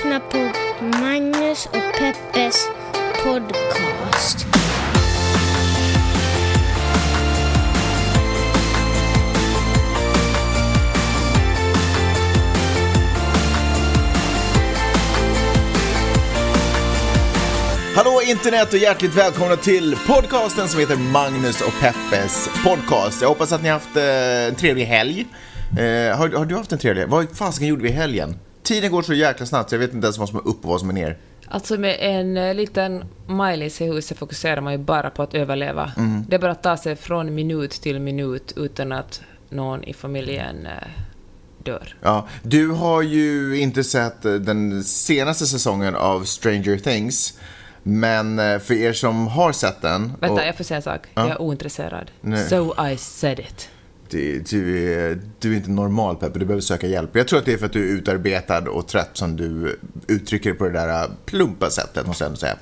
lyssnar på Magnus och Peppes podcast. Hallå internet och hjärtligt välkomna till podcasten som heter Magnus och Peppes podcast. Jag hoppas att ni har haft eh, en trevlig helg. Eh, har, har du haft en trevlig helg? Vad fasiken gjorde vi i helgen? Tiden går så jäkla snabbt så jag vet inte ens vad som är upp och vad som är ner. Alltså med en eh, liten Maj-Lis i huset fokuserar man ju bara på att överleva. Mm. Det är bara att ta sig från minut till minut utan att någon i familjen eh, dör. Ja, du har ju inte sett eh, den senaste säsongen av Stranger Things. Men för er som har sett den... Vänta, och- jag får säga en sak. Ja. Jag är ointresserad. Nej. So I said it. Du, du, är, du är inte normal Peppe, du behöver söka hjälp. Jag tror att det är för att du är utarbetad och trött som du uttrycker på det där äh, plumpa sättet, måste jag ändå säga.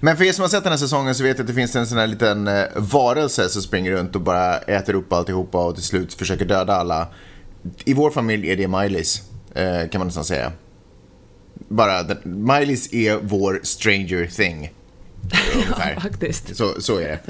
Men för er som har sett den här säsongen så vet jag att det finns en sån här liten äh, varelse som springer runt och bara äter upp alltihopa och till slut försöker döda alla. I vår familj är det Miley's, äh, kan man nästan säga. Bara, Miley's är vår stranger thing. Ungefär. Faktiskt. Så, så är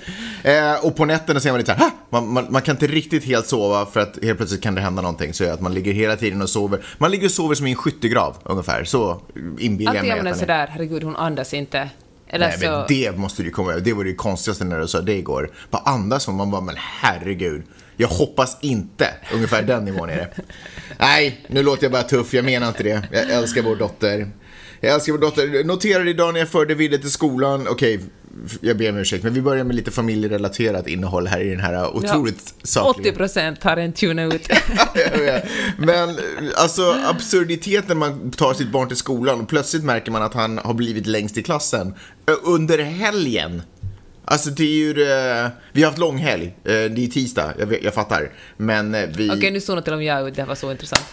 det. Eh, och på nätterna ser man lite så här, "Hä?" man, man, man kan inte riktigt helt sova för att helt plötsligt kan det hända någonting. Så att man ligger hela tiden och sover. Man ligger och sover som i en skyttegrav ungefär. Så inbillar jag mig att den är. sådär, herregud hon andas inte. Eller Nej, så... men det måste du komma över. Det var det konstigaste när du sa det igår. Bara andas och man bara, men herregud. Jag hoppas inte. Ungefär den nivån är det. Nej, nu låter jag bara tuff. Jag menar inte det. Jag älskar vår dotter. Jag älskar vår dotter. Noterade idag när jag förde Ville till skolan. Okej, jag ber om ursäkt. Men vi börjar med lite familjerelaterat innehåll här i den här otroligt sakliga... 80 procent har en tuna ut. Men alltså absurditeten man tar sitt barn till skolan och plötsligt märker man att han har blivit längst i klassen Ö, under helgen. Alltså det är ju, eh, vi har haft långhelg, Eh, det är tisdag, jag, jag fattar. Men eh, vi... Okej, nu såg till om jag ut, det här var så intressant.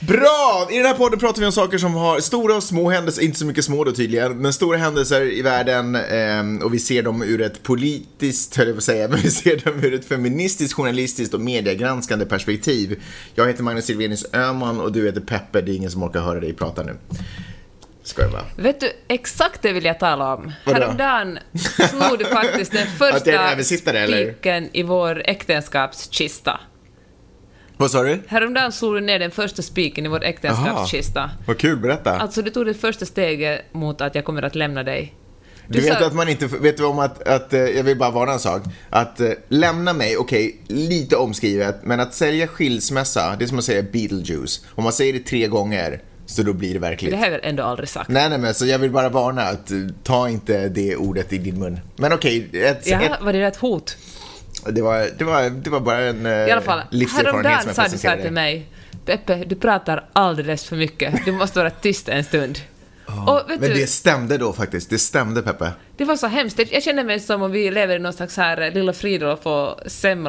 Bra! I den här podden pratar vi om saker som har stora och små händelser, inte så mycket små då tydligen, men stora händelser i världen eh, och vi ser dem ur ett politiskt, höll jag på att säga, men vi ser dem ur ett feministiskt, journalistiskt och mediegranskande perspektiv. Jag heter Magnus Silvenius Öhman och du heter Peppe, det är ingen som orkar höra dig prata nu. Ska jag bara. Vet du, exakt det vill jag tala om. Vadå? Häromdagen slog du faktiskt den första spiken i vår äktenskapskista. Vad sa du? Häromdagen slog du ner den första spiken i vår äktenskapskista. Vad kul, berätta. Alltså, du tog det första steget mot att jag kommer att lämna dig. Du vet sa- att man inte, vet du om att, att eh, jag vill bara varna en sak. Att eh, lämna mig, okej, lite omskrivet, men att sälja skilsmässa, det är som att säga Beetlejuice. Om man säger det tre gånger, så då blir det verkligt. Det har jag ändå aldrig sagt. Nej, nej, men så jag vill bara varna att eh, ta inte det ordet i din mun. Men okej, ett, Ja, ett, var det ett hot? Det, var, det, var, det var bara en eh, I alla fall, livserfarenhet häromdagen som jag sa du så här till mig. Peppe, du pratar alldeles för mycket. Du måste vara tyst en stund. Och vet Men du, det stämde då faktiskt, det stämde Peppe. Det var så hemskt. Jag känner mig som om vi lever i någon slags här eh, Lilla Fridolf och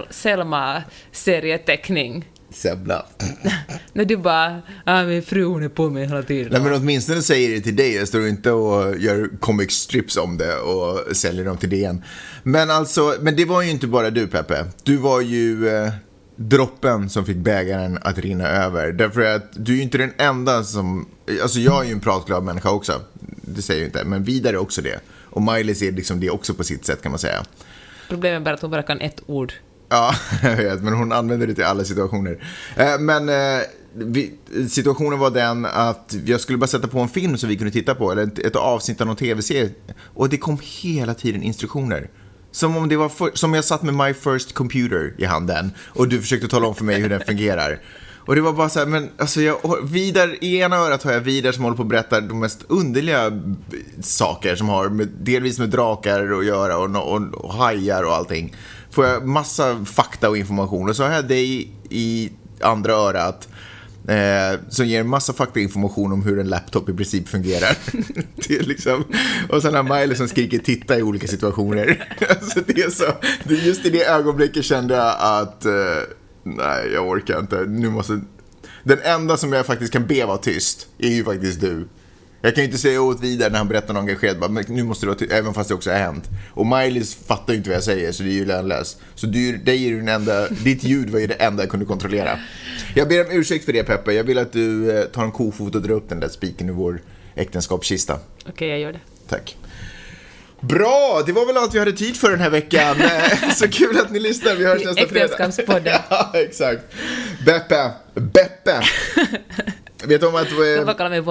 Selma-serieteckning. Sävla. När du bara ah, min fru hon är på mig hela tiden. Nej men åtminstone säger det till dig, jag står inte och gör comic strips om det och säljer dem till DN. Men alltså, men det var ju inte bara du Peppe. Du var ju eh, droppen som fick bägaren att rinna över. Därför att du är ju inte den enda som, alltså jag är ju en pratglad människa också. Det säger jag inte, men vidare är också det. Och Miley är liksom det också på sitt sätt kan man säga. Problemet är bara att hon bara kan ett ord. Ja, jag vet, men hon använder det till alla situationer. Eh, Men eh, vi, situationen var den att jag skulle bara sätta på en film som vi kunde titta på, eller ett, ett avsnitt av någon tv-serie. Och det kom hela tiden instruktioner. Som om det var för, som jag satt med My First Computer i handen och du försökte tala om för mig hur den fungerar. Och det var bara så här, men alltså jag, vidare, i ena örat har jag Vidar som håller på att berätta de mest underliga saker som har med, delvis med drakar att göra och, och, och hajar och allting. Får jag massa fakta och information och så har jag dig i andra örat eh, som ger en massa faktainformation om hur en laptop i princip fungerar. det är liksom, och sen har Miley som skriker titta i olika situationer. alltså det är så, det är just i det ögonblicket kände jag att eh, nej, jag orkar inte. Nu måste, den enda som jag faktiskt kan be vara tyst är ju faktiskt du. Jag kan ju inte säga åt vidare när han berättar något engagerat, bara, men nu måste du tyst, även fast det också har hänt. Och Miley fattar ju inte vad jag säger, så det är ju lönlöst. Så du, dig är den enda, ditt ljud var ju det enda jag kunde kontrollera. Jag ber om ursäkt för det Peppe, jag vill att du eh, tar en kofot och drar upp den där spiken ur vår äktenskapskista. Okej, jag gör det. Tack. Bra, det var väl allt vi hade tid för den här veckan. Eh, Så kul att ni lyssnar. Vi hörs nästa fredag. Äktenskapspodden. ja, exakt. Beppe, Beppe. Vet om att eh, bara mig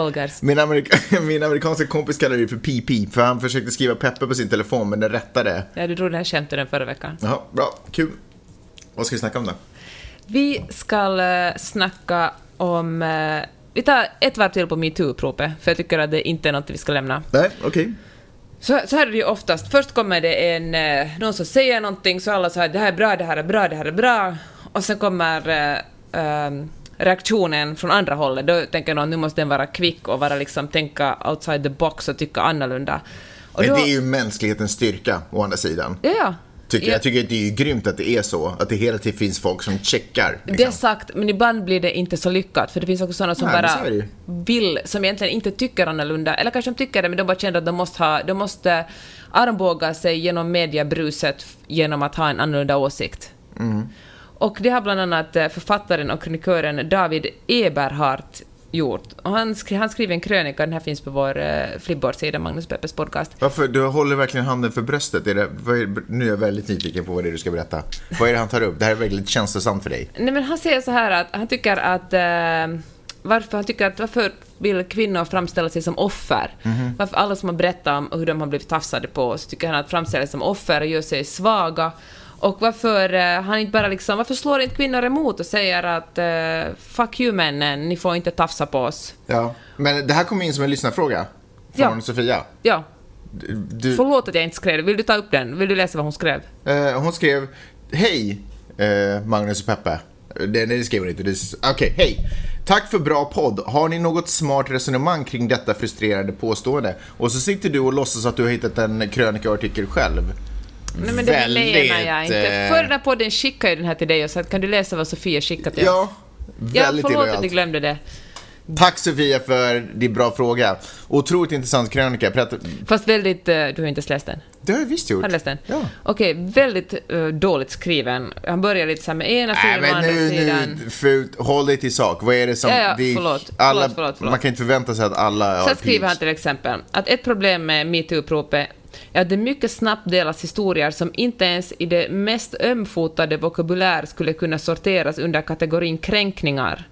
min, amerika- min amerikanska kompis kallar det för PP, för han försökte skriva Peppe på sin telefon, men den rättade. Ja, du drog den här skämten den förra veckan. Jaha, bra, kul. Vad ska vi snacka om då? Vi ska eh, snacka om... eh, vi tar ett varv till på metoo-uppropet, för jag tycker att det inte är något vi ska lämna. Nej, okej. Så, så här är det ju oftast. Först kommer det en, eh, någon som säger någonting, så alla säger det här är bra, det här är bra, det här är bra. Och sen kommer ehm, reaktionen från andra hållet. Då tänker någon nu måste den vara kvick och vara liksom tänka outside the box och tycka annorlunda. Och Men då- det är ju mänsklighetens styrka, å andra sidan. Ja. Tycker Ja. jag. jag tycker att det är ju grymt att det är så, att det hela tiden finns folk som checkar. Det är Liksom. sagt, men ibland blir det inte så lyckat, för det finns också sådana som Nej, bara vill, som egentligen inte tycker annorlunda, eller kanske de tycker det, men de bara känner att de måste, ha, de måste armbåga sig genom mediebruset genom att ha en annorlunda åsikt. Mm. Och det har bland annat eh, författaren och kronikören David Eberhardt gjort. Och han, skri, han skriver en krönika, den här finns på vår eh, Flipboard-sida, Magnus Peppes podcast. Varför? Du håller verkligen handen för bröstet. Är det, är, nu är jag väldigt nyfiken på vad det är du ska berätta. Vad är det han tar upp? Det här är väldigt känslosamt för dig. Nej men han säger så här att han tycker att eh, varför han tycker att varför vill kvinnor framställa sig som offer? Varför alla som har berättat om hur de har blivit tafsade på så tycker han att framställa sig som offer gör sig svaga. Och varför eh, han inte bara liksom, varför slår inte kvinnor emot och säger att eh, fuck you männen, ni får inte tafsa på oss. Ja. Men det här kom in som en lyssnarfråga. Från Ja. Sofia. Ja, Du, förlåt att jag inte skrev det. Vill du ta upp den? Vill du läsa vad hon skrev? eh, hon skrev, hej eh, Magnus och Peppe. Det, det skrev hon inte. Okej, hej. Tack för bra podd. Har ni något smart resonemang kring detta frustrerande påstående? Och så sitter du och låtsas att du har hittat en krönikaartikel själv. Nej men det Väldigt, menar jag inte. eh, Förra den här podden skickade jag den här till dig och sa att kan du läsa vad Sofia skickat till oss? Ja, Ja, väldigt förlåt att illojalt. ni glömde det. Tack Sofia för din bra fråga. Otroligt intressant krönika. Fast väldigt... eh, Du har inte ens läst den? Det har jag visst gjort. Har du läst den? Ja. Okej, väldigt eh, dåligt skriven. Han börjar lite så här med ena sidan och men andra nu, sidan. nu, fult. Håll dig till sak. Vad är det som... Ja, ja, är, förlåt. alla, Förlåt, förlåt, förlåt. Man kan inte förvänta sig att alla Så har skriver han till exempel att ett problem med metoo-uppropet är att det mycket snabbt delas historier som inte ens i det mest ömfotade vokabulär skulle kunna sorteras under kategorin kränkningar.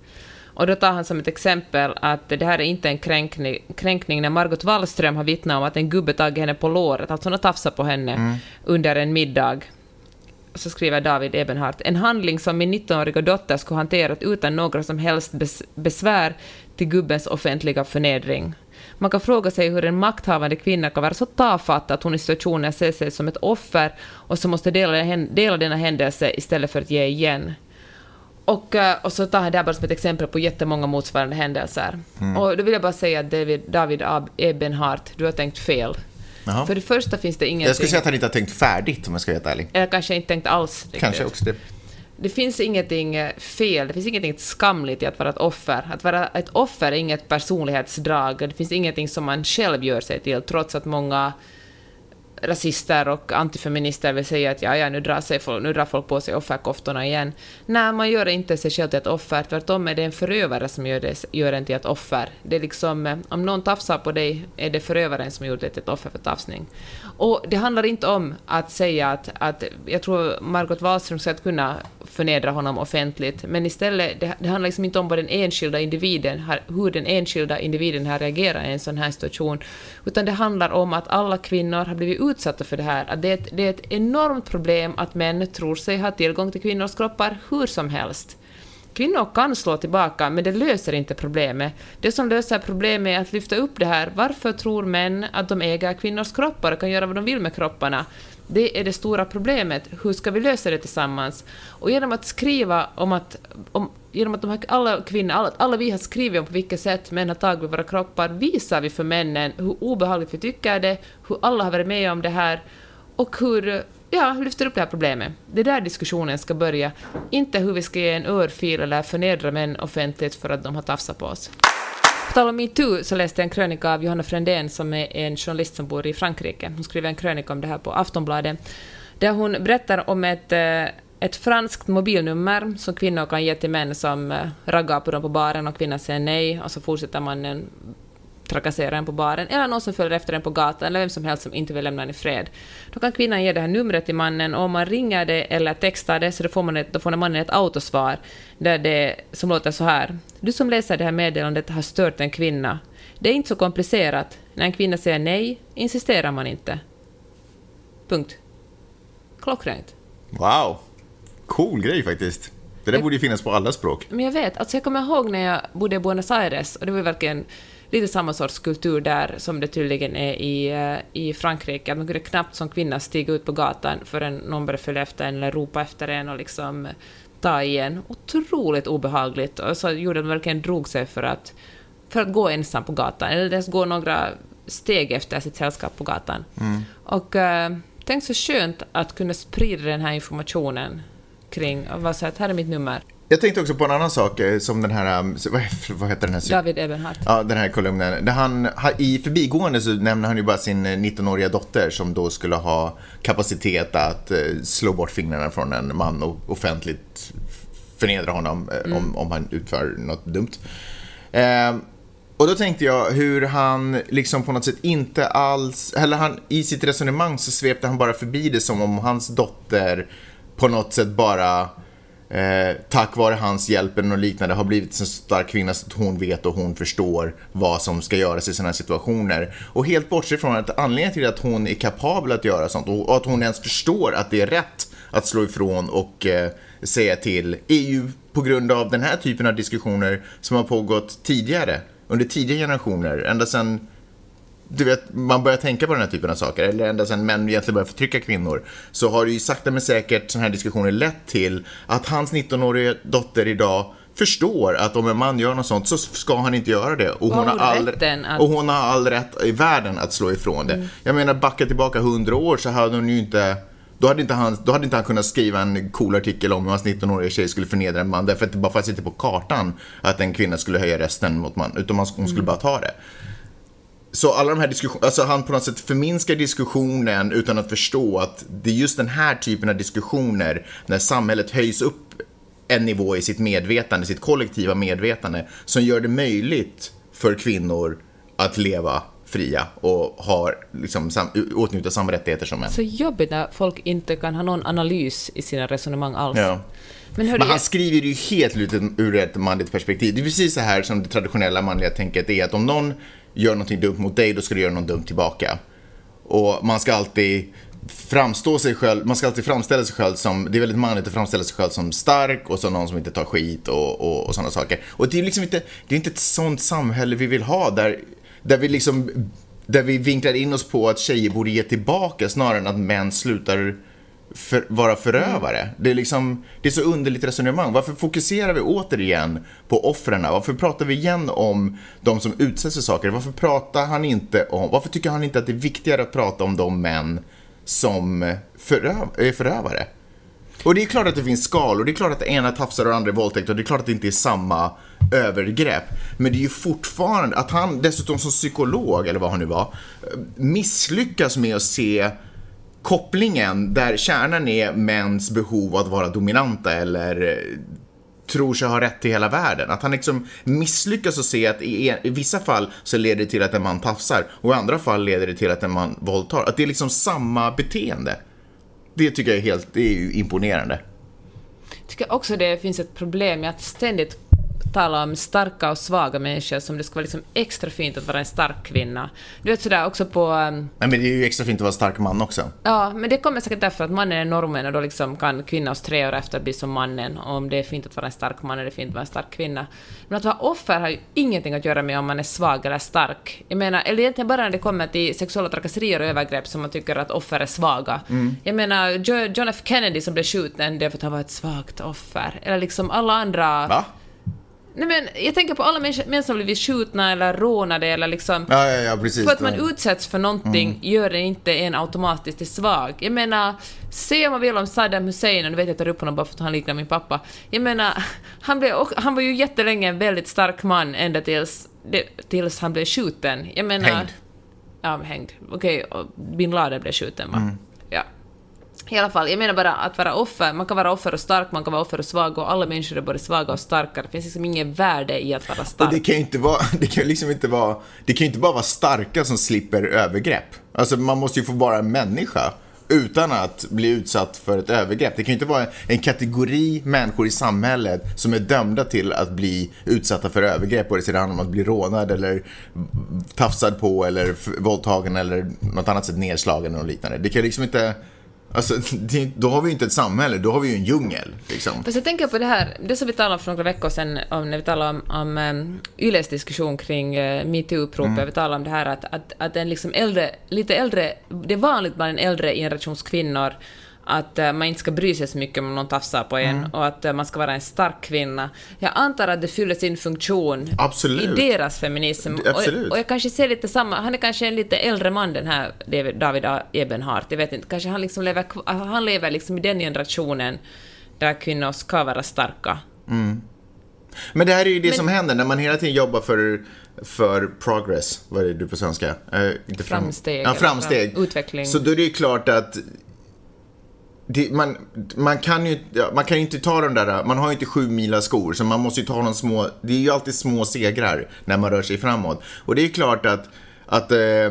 Och då tar han som ett exempel att det här är inte en kränkning, kränkning när Margot Wallström har vittnat om att en gubbe tagit henne på låret, alltså hon har tafsat på henne under en middag. Så skriver David Ebenhardt, en handling som min 19-åriga dotter skulle hanterat utan några som helst bes besvär till gubbens offentliga förnedring. Man kan fråga sig hur en makthavande kvinna kan vara så tafatt att hon i situationen ser sig som ett offer och så måste dela, dela denna händelse istället för att ge igen. Och, eh, och så tar han det här bara som ett exempel på jättemånga motsvarande händelser. Och då vill jag bara säga att David, David Ebenhardt, du har tänkt fel. Jaha. För det första finns det ingenting... Jag skulle säga att han inte har tänkt färdigt om jag ska vara helt ärlig. Eller kanske inte tänkt alls. riktigt. Kanske också det. Det finns ingenting eh, fel, det finns ingenting skamligt i att vara ett offer. Att vara ett offer är inget personlighetsdrag, det finns ingenting som man själv gör sig till, trots att många rasister och antifeminister vill säga att ja, ja, nu drar, sig folk, nu drar folk på sig offerkoftorna igen. Nej, man gör inte sig själv till ett offer, tvärtom är det en förövare som gör, det, gör en till ett offer. Det är liksom, eh, om någon tafsar på dig är det förövaren som gjort dig till ett offer för tafsning. Och det handlar inte om att säga att, att jag tror Margot Wallström ska kunna förnedra honom offentligt, men istället, det, det handlar liksom inte om vad den enskilda individen, har, hur den enskilda individen har reagerat i en sån här situation, utan det handlar om att alla kvinnor har blivit utsatta för det här, att det är ett, det är ett enormt problem att män tror sig ha tillgång till kvinnors kroppar hur som helst. Kvinnor kan slå tillbaka, men det löser inte problemet. Det som löser problemet är att lyfta upp det här. Varför tror män att de äger kvinnors kroppar och kan göra vad de vill med kropparna? Det är det stora problemet. Hur ska vi lösa det tillsammans? Och genom att skriva om att... Om, genom att de här, alla kvinnor, alla, alla vi har skrivit om på vilket sätt män har tagit våra kroppar, visar vi för männen hur obehagligt vi tycker det, hur alla har varit med om det här och hur, ja, lyfter upp det här problemet. Det är där diskussionen ska börja. Inte hur vi ska ge en örfil eller förnedra män offentligt för att de har tafsat på oss. På tal om metoo så läste jag en krönika av Johanna Frändén som är en journalist som bor i Frankrike. Hon skriver en krönika om det här på Aftonbladet, där hon berättar om ett, eh, ett franskt mobilnummer som kvinnor kan ge till män som eh, raggar på dem på baren och kvinnan säger nej och så fortsätter mannen trakassera en på baren, eller någon som följer efter en på gatan, eller vem som helst som inte vill lämna en i fred. Då kan kvinnan ge det här numret till mannen, och om man ringer det eller textar det, så då får, man ett, då får mannen ett autosvar, där det, som låter så här. Du som läser det här meddelandet har stört en kvinna. Det är inte så komplicerat. När en kvinna säger nej, insisterar man inte. Punkt. Klockrent. Wow. Cool grej faktiskt. Det där borde ju finnas på alla språk. Men jag vet, alltså jag kommer ihåg när jag bodde i Buenos Aires, och det var verkligen lite samma sorts kultur där som det tydligen är i, eh, i Frankrike. Att man kunde knappt som kvinna stiga ut på gatan förrän någon började följa efter en eller ropa efter en och liksom ta i en. Otroligt obehagligt. Och så gjorde att man verkligen drog sig för att, för att gå ensam på gatan, eller ens gå några steg efter sitt sällskap på gatan. Mm. Och uh, tänk så skönt att kunna sprida den här informationen kring, och vara så att här är mitt nummer. Jag tänkte också på en annan sak eh, som den här, um, vad, heter den här? David Ebenhardt. Ja, den här kolumnen. Där han, I förbigående så nämner han ju bara sin 19-åriga dotter som då skulle ha kapacitet att eh, slå bort fingrarna från en man och offentligt förnedra honom eh, mm. om, om han utför något dumt. Eh, och då tänkte jag hur han liksom på något sätt inte alls, eller han i sitt resonemang så svepte han bara förbi det som om hans dotter på något sätt bara Eh, tack vare hans hjälp och liknande har blivit en så stark kvinna så att hon vet och hon förstår vad som ska göras i sådana här situationer. Och helt bortsett från att anledningen till att hon är kapabel att göra sånt och att hon ens förstår att det är rätt att slå ifrån och eh, säga till är ju på grund av den här typen av diskussioner som har pågått tidigare, under tidigare generationer, ända sedan du vet, man börjar tänka på den här typen av saker, eller ända sedan män egentligen började förtrycka kvinnor, så har det ju sakta men säkert sådana här diskussioner lett till att hans 19-åriga dotter idag förstår att om en man gör något sånt så ska han inte göra det. Och hon, har all, att... och hon har all rätt i världen att slå ifrån det. Mm. Jag menar, backa tillbaka hundra år så hade hon ju inte då hade, inte han, då hade inte han kunnat skriva en cool artikel om hur hans 19-åriga tjej skulle förnedra en man. Därför att det bara fanns inte på kartan att en kvinna skulle höja rösten mot man. Utan hon skulle mm. bara ta det. Så alla de här diskussionerna, alltså han på något sätt förminskar diskussionen utan att förstå att det är just den här typen av diskussioner, när samhället höjs upp en nivå i sitt medvetande, sitt kollektiva medvetande, som gör det möjligt för kvinnor att leva fria och har, liksom, sam, åtnjuta samma rättigheter som män. Så jobbigt när folk inte kan ha någon analys i sina resonemang alls. Ja. Men, Men, han skriver ju helt ur ett manligt perspektiv. Det är precis så här som det traditionella manliga tänket är att om någon gör någonting dumt mot dig, då ska du göra något dumt tillbaka. Och man ska alltid framstå sig själv, man ska alltid framställa sig själv som, det är väldigt manligt att framställa sig själv som stark och som någon som inte tar skit och, och, och sådana saker. Och det är liksom inte, det är inte ett sånt samhälle vi vill ha där, där vi liksom, där vi vinklar in oss på att tjejer borde ge tillbaka snarare än att män slutar för, vara förövare. Mm. Det, är liksom, det är så underligt resonemang. Varför fokuserar vi återigen på offren? Varför pratar vi igen om de som utsätts för saker? Varför pratar han inte om, varför tycker han inte att det är viktigare att prata om de män som föröv, är förövare? Och det är klart att det finns skalor, det är klart att det ena tafsar och det andra är våldtäkt och det är klart att det inte är samma övergrepp. Men det är ju fortfarande, att han dessutom som psykolog, eller vad han nu var, misslyckas med att se kopplingen där kärnan är mäns behov att vara dominanta eller eh, tror sig ha rätt till hela världen. Att han liksom misslyckas att se att i, i, vissa fall så leder det till att en man tafsar och i andra fall leder det till att en man våldtar. Att det är liksom samma beteende. Det tycker jag är helt, det är ju imponerande. Jag tycker också det finns ett problem med att ständigt tala om starka och svaga människor som det ska vara liksom extra fint att vara en stark kvinna. Du vet sådär också på... Um... men det är ju extra fint att vara stark man också. Ja, men det kommer säkert därför att mannen är normen och då liksom kan kvinnan tre år efter bli som mannen. Och om det är fint att vara en stark man är det fint att vara en stark kvinna. Men att vara offer har ju ingenting att göra med om man är svag eller stark. Jag menar, eller egentligen bara när det kommer till sexuella trakasserier och övergrepp som man tycker att offer är svaga. Mm. Jag menar, John F Kennedy som blev skjuten, det är för att han var ett svagt offer. Eller liksom alla andra... Va? Nej men jag tänker på alla människor som blivit skjutna eller rånade eller liksom... Ja, ja, ja, precis. För att man utsätts för någonting mm. gör det inte en automatiskt till svag. Jag menar, se om man vill om Saddam Hussein, och nu vet jag att jag tar upp honom bara för att han liknar min pappa. Jag menar, han, blev, han var ju jättelänge en väldigt stark man ända tills, tills han blev skjuten. Jag menar... Hängd. Ja, hängd. Okej, okay, bin Laden blev skjuten va? Mm. I alla fall, jag menar bara att vara offer, man kan vara offer och stark, man kan vara offer och svag och alla människor är både svaga och starka. Det finns liksom inget värde i att vara stark. Och det kan ju inte vara, det kan liksom inte vara, det kan ju inte bara vara starka som slipper övergrepp. Alltså man måste ju få vara en människa utan att bli utsatt för ett övergrepp. Det kan ju inte vara en kategori människor i samhället som är dömda till att bli utsatta för övergrepp, vare sig det handlar om att bli rånad eller tafsad på eller våldtagen eller något annat sätt nedslagen och liknande. Det kan liksom inte Alltså, då har vi ju inte ett samhälle, då har vi ju en djungel. Liksom. Fast jag tänker på det här, det som vi talade om för några veckor sedan, om, när vi talade om, om um, Yles diskussion kring uh, metoo-uppropet, mm. vi talade om det här att, att, att en liksom äldre, lite äldre, det är vanligt bland en äldre generations kvinnor att uh, man inte ska bry sig så mycket om någon tafsar på en mm. och att uh, man ska vara en stark kvinna. Jag antar att det fyller sin funktion Absolut. i deras feminism. Absolut. Och, och, jag kanske ser lite samma, han är kanske en lite äldre man den här David Ebenhart, jag vet inte, kanske han liksom lever, han lever liksom i den generationen där kvinnor ska vara starka. Mm. Men det här är ju det Men, som händer när man hela tiden jobbar för för progress, vad är det på svenska? Inte fram, framsteg. Ja, framsteg. Fram, utveckling. Så då är det ju klart att det, man, man, kan ju man kan ju inte ta de där, man har ju inte sju mila skor så man måste ju ta de små, det är ju alltid små segrar när man rör sig framåt. Och det är klart att, att eh,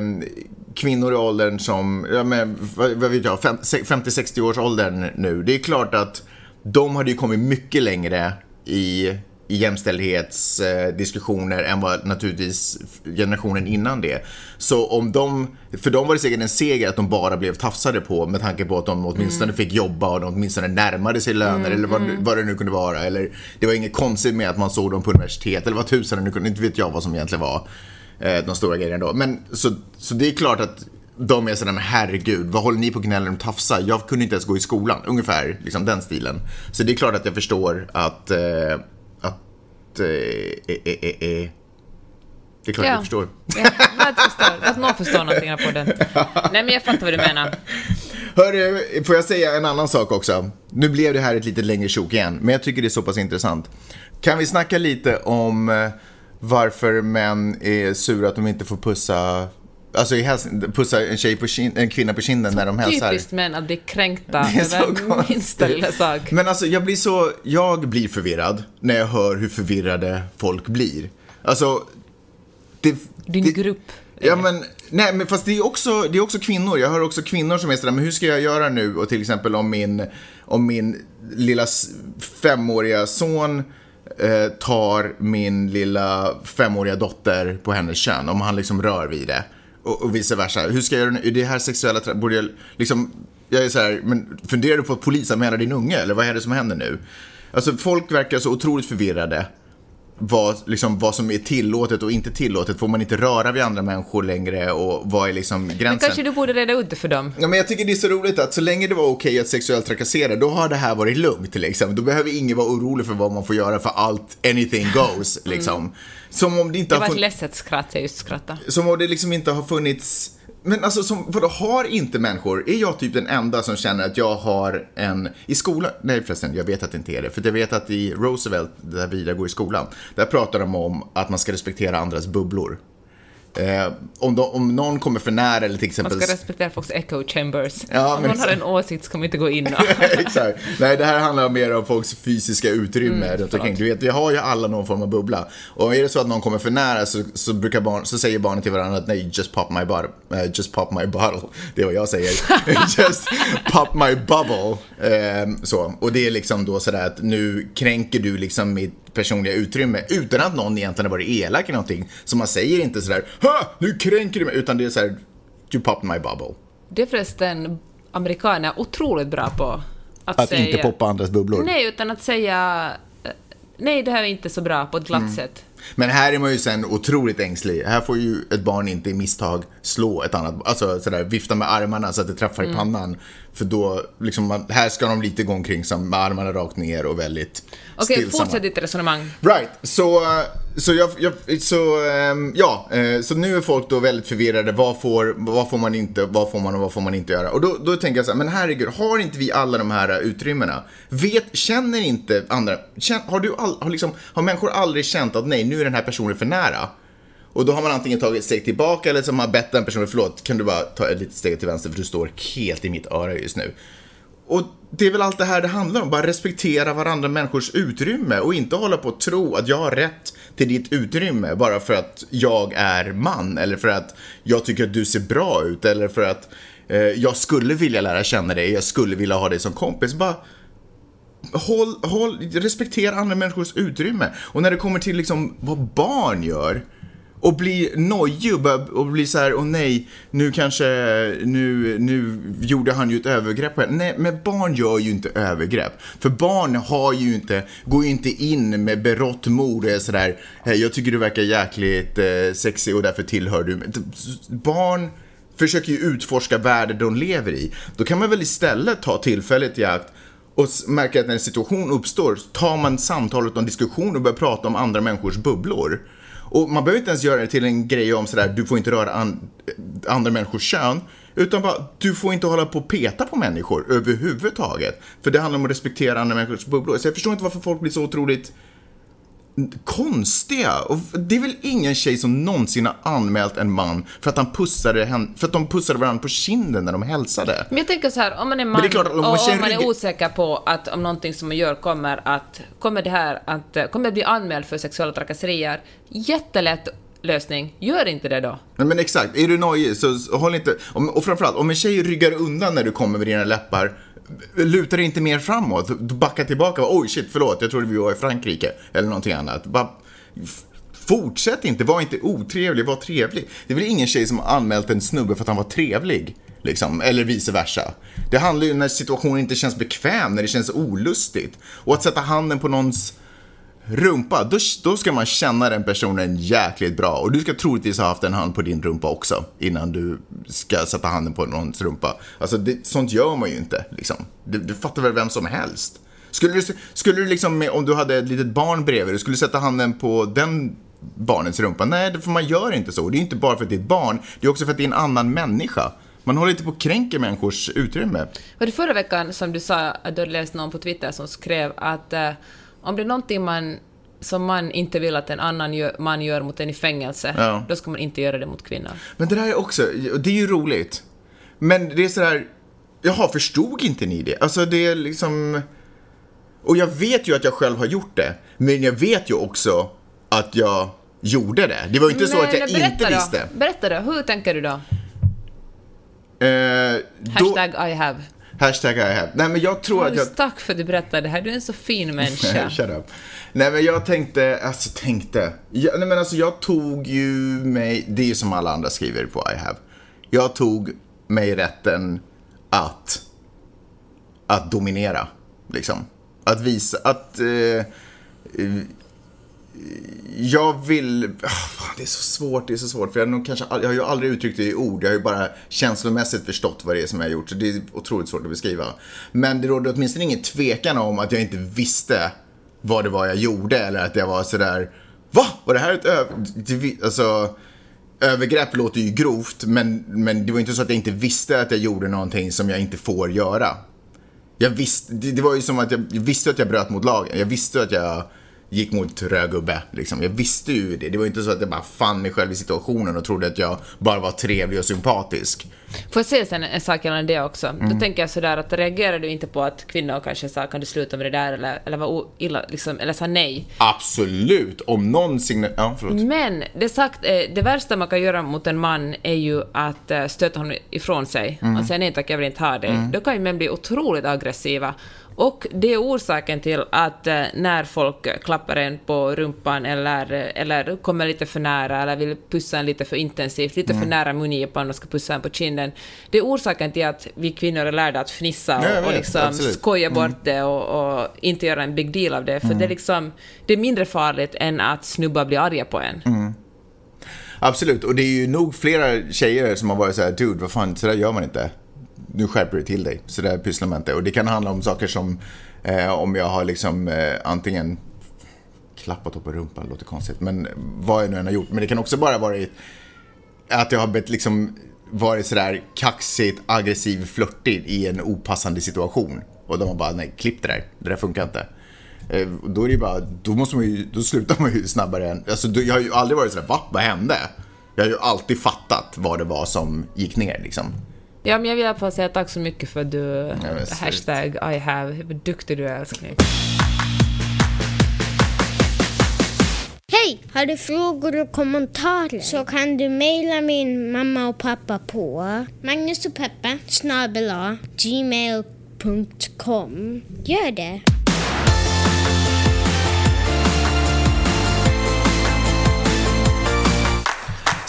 kvinnor i åldern som, ja, men, vad, vad vet jag, 50-60 års åldern nu, det är klart att de hade ju kommit mycket längre i i jämställdhetsdiskussioner än vad naturligtvis generationen innan det. Så om de, för dem var det säkert en seger att de bara blev tafsade på med tanke på att de åtminstone mm. fick jobba och de åtminstone närmade sig löner mm, eller vad, mm. vad det nu kunde vara. Eller det var inget konstigt med att man såg dem på universitet eller vad tusan nu kunde, inte vet jag vad som egentligen var eh, de stora grejerna då. Men så, så det är klart att de är sådär, men herregud, vad håller ni på gnäller om tafsa? Jag kunde inte ens gå i skolan, ungefär liksom den stilen. Så det är klart att jag förstår att eh, Eh, eh, eh, det är klart ja. jag förstår. Ja, att, förstår. att någon förstår någonting på den. Nej, men jag fattar vad du menar. Hörru, får jag säga en annan sak också? Nu blev det här ett lite längre sjok igen, men jag tycker det är så pass intressant. Kan vi snacka lite om varför män är sura att de inte får pussa Alltså pussa en, tjej på kind, en kvinna på kinden så när de hälsar. Typiskt män att bli kränkta över minsta lilla sak. Men alltså jag blir så, jag blir förvirrad när jag hör hur förvirrade folk blir. Alltså, det, Din det, grupp. Ja men, nej men fast det är också, det är också kvinnor. Jag hör också kvinnor som är sådär, men hur ska jag göra nu? Och till exempel om min, om min lilla femåriga son eh, tar min lilla femåriga dotter på hennes kön, om han liksom rör vid det och, och vice versa. Hur ska jag göra nu? Är det här sexuella... Borde jag liksom... Jag är så här, men funderar du på att polisanmäla din unge? Eller vad är det som händer nu? Alltså folk verkar så otroligt förvirrade. Vad, liksom, vad som är tillåtet och inte tillåtet. Får man inte röra vid andra människor längre och vad är liksom gränsen? Men kanske du borde reda ut det för dem? Ja, men jag tycker det är så roligt att så länge det var okej att sexuellt trakassera, då har det här varit lugnt. Liksom. Då behöver ingen vara orolig för vad man får göra för allt, anything goes. Liksom. Mm. Som om det inte det var ett ledset skratt, jag just skrattade. Som om det liksom inte har funnits men alltså, som, vadå, har inte människor, är jag typ den enda som känner att jag har en, i skolan, nej förresten, jag vet att det inte är det, för jag vet att i Roosevelt, där vi går i skolan, där pratar de om att man ska respektera andras bubblor. Eh, om, de, om någon kommer för nära eller till exempel... Man ska respektera folks echo chambers. Ja, om någon har en åsikt ska man inte gå in exakt. Nej, det här handlar mer om folks fysiska utrymme mm, runt omkring. Du vet, vi har ju alla någon form av bubbla. Och är det så att någon kommer för nära så, så, brukar barn, så säger barnen till varandra att nej, just pop my bottle. Uh, just pop my bottle. Det är vad jag säger. just pop my bubble. Uh, så. Och det är liksom då sådär att nu kränker du liksom mitt personliga utrymme utan att någon egentligen har varit elak eller någonting. Så man säger inte sådär ha, nu kränker du mig, utan det är såhär you popped my bubble. Det är förresten amerikaner otroligt bra på. Att, att säga, inte poppa andras bubblor? Nej, utan att säga eh, nej, det här är inte så bra på ett glatt mm. sätt. Men här är man ju sen otroligt ängslig. Här får ju ett barn inte i misstag slå ett annat, alltså sådär vifta med armarna så att det träffar mm. i pannan. För då, liksom, här ska de lite gå omkring som med armarna rakt ner och väldigt Okej, okay, fortsätt ditt resonemang. Right, så, så, jag, jag, så, um, ja, uh, så nu är folk då väldigt förvirrade. Vad får, vad får man inte, vad får man och vad får man inte göra? Och då, då tänker jag så här, men herregud, har inte vi alla de här utrymmena? Vet, känner inte andra, känner, har, du all, har, liksom, har människor aldrig känt att nej, nu nu är den här personen för nära? Och då har man antingen tagit ett steg tillbaka eller så har man bett den personen, förlåt, kan du bara ta ett litet steg till vänster för du står helt i mitt öra just nu. och det är väl allt det här det handlar om, bara respektera varandra människors utrymme och inte hålla på och tro att jag har rätt till ditt utrymme bara för att jag är man eller för att jag tycker att du ser bra ut eller för att eh, jag skulle vilja lära känna dig, jag skulle vilja ha dig som kompis. Bara håll, håll, respektera andra människors utrymme. Och när det kommer till liksom vad barn gör och blir nojig och, bör, och blir så här, åh nej, nu kanske, nu, nu gjorde han ju ett övergrepp på henne. Nej, men barn gör ju inte övergrepp. För barn har ju inte, går ju inte in med berått mod och är sådär, hej, jag tycker du verkar jäkligt eh, sexig och därför tillhör du Barn försöker ju utforska världen de lever i. Då kan man väl istället ta tillfället i akt och märker att när en situation uppstår tar man samtalet och en diskussion och börjar prata om andra människors bubblor. Och man behöver inte ens göra det till en grej om sådär, du får inte röra an, eh, andra människors kön. Utan bara, du får inte hålla på och peta på människor överhuvudtaget. För det handlar om att respektera andra människors bubblor. Så jag förstår inte varför folk blir så otroligt konstiga. Och det är väl ingen tjej som någonsin har anmält en man för att, han pussade henne, för att de pussade varandra på kinden när de hälsade. Men jag tänker så här, om man är man klart, om man och om man är osäker på att om någonting som man gör kommer att, kommer det här att, kommer att bli anmäld för sexuella trakasserier, jättelätt lösning. Gör inte det då. Nej, men exakt. Är du nojig så håll inte... Och framförallt, om en tjej ryggar undan när du kommer med dina läppar, luta dig inte mer framåt. Backa tillbaka. Oj, shit, förlåt, jag trodde vi var i Frankrike. Eller någonting annat. Bara, fortsätt inte, var inte otrevlig, var trevlig. Det är väl ingen tjej som har anmält en snubbe för att han var trevlig. Liksom, eller vice versa. Det handlar ju när situationen inte känns bekväm, när det känns olustigt. Och att sätta handen på någons rumpa, då, då ska man känna den personen jäkligt bra. Och du ska troligtvis ha haft en hand på din rumpa också innan du ska sätta handen på någons rumpa. Alltså, det, sånt gör man ju inte. Liksom. Du, du fattar väl vem som helst. Skulle du, skulle du liksom, om du hade ett litet barn bredvid, du skulle sätta handen på den barnets rumpa? Nej, för man gör inte så. Det är inte bara för att det är ett barn, det är också för att det är en annan människa. Man håller inte på att kränka människors utrymme. Var det förra veckan som du sa att du hade läst någon på Twitter som skrev att uh om det är någonting man som man inte vill att en annan gör, man gör mot en i fängelse, ja. då ska man inte göra det mot kvinnor. Men det där är också, det är ju roligt. Men det är sådär, jaha, förstod inte ni det? Alltså det är liksom... Och jag vet ju att jag själv har gjort det, men jag vet ju också att jag gjorde det. Det var ju inte men, så att jag inte då. visste. Berätta då, hur tänker du då? Eh, Hashtag då, I have. Hashtag I have. Nej, men jag tror att jag... Tack för att du berättade det här. Du är en så fin människa. Shut up. Nej, men jag tänkte, alltså tänkte. Jag, nej, men alltså jag tog ju mig, det är ju som alla andra skriver på I have. Jag tog mig rätten att, att dominera, liksom. Att visa, att eh, jag vill... Ah, det är så svårt, det är så svårt. För jag, nog kanske, jag har ju aldrig uttryckt det i ord. Jag har ju bara känslomässigt förstått vad det är som jag har gjort. Så det är otroligt svårt att beskriva. Men det råder åtminstone ingen tvekan om att jag inte visste vad det var jag gjorde. Eller att jag var sådär, va? Var det här ett öv... Alltså, övergrepp låter ju grovt. Men, men det var inte så att jag inte visste att jag gjorde någonting som jag inte får göra. Jag visste, det, det var ju som att jag, jag visste att jag bröt mot lagen. Jag visste att jag gick mot röd gubbe. Liksom. Jag visste ju det. Det var inte så att jag bara fann mig själv i situationen och trodde att jag bara var trevlig och sympatisk. Får jag säga sen en sak gällande det också? Mm. Då tänker jag sådär att reagerade du inte på att kvinnor kanske sa kan du sluta med det där eller, eller var illa, liksom, eller sa nej? Absolut! Om någon signal... Ja, förlåt. Men det sagt, eh, det värsta man kan göra mot en man är ju att eh, stöta honom ifrån sig mm. och säga nej tack, jag vill inte ha dig. Mm. Då kan ju män bli otroligt aggressiva. Och det är orsaken till att eh, när folk klappar en på rumpan eller, eller kommer lite för nära eller vill pussa en lite för intensivt, lite mm. för nära mungipan och ska pussa en på kinden. Det är orsaken till att vi kvinnor är lärda att fnissa och, ja, och liksom skoja bort mm. det och, och, inte göra en big deal av det. För mm. det, är liksom, det är mindre farligt än att snubbar blir arga på en. Mm. Absolut, och det är ju nog flera tjejer som har varit så här, dude, vad fan, så där gör man inte nu skärper du till dig. Så där pysslar man inte. Och det kan handla om saker som eh, om jag har liksom eh, antingen klappat på rumpan, låter konstigt, men vad jag nu än har gjort. Men det kan också bara vara att jag har bett, liksom, varit sådär kaxigt, aggressiv, flörtig i en opassande situation. Och de har bara, nej, klipp det där, det där funkar inte. Eh, då är det ju bara, då måste man ju, då slutar man ju snabbare än, alltså jag har ju aldrig varit sådär, va, vad hände? Jag har ju alltid fattat vad det var som gick ner liksom. Ja, men jag vill i alla fall säga tack så mycket för du... men hashtag I have. Hur duktig du är, älskling. Hej! Har du frågor och kommentarer så kan du mejla min mamma och pappa på Magnus och Peppe snabel-a gmail.com. Gör det!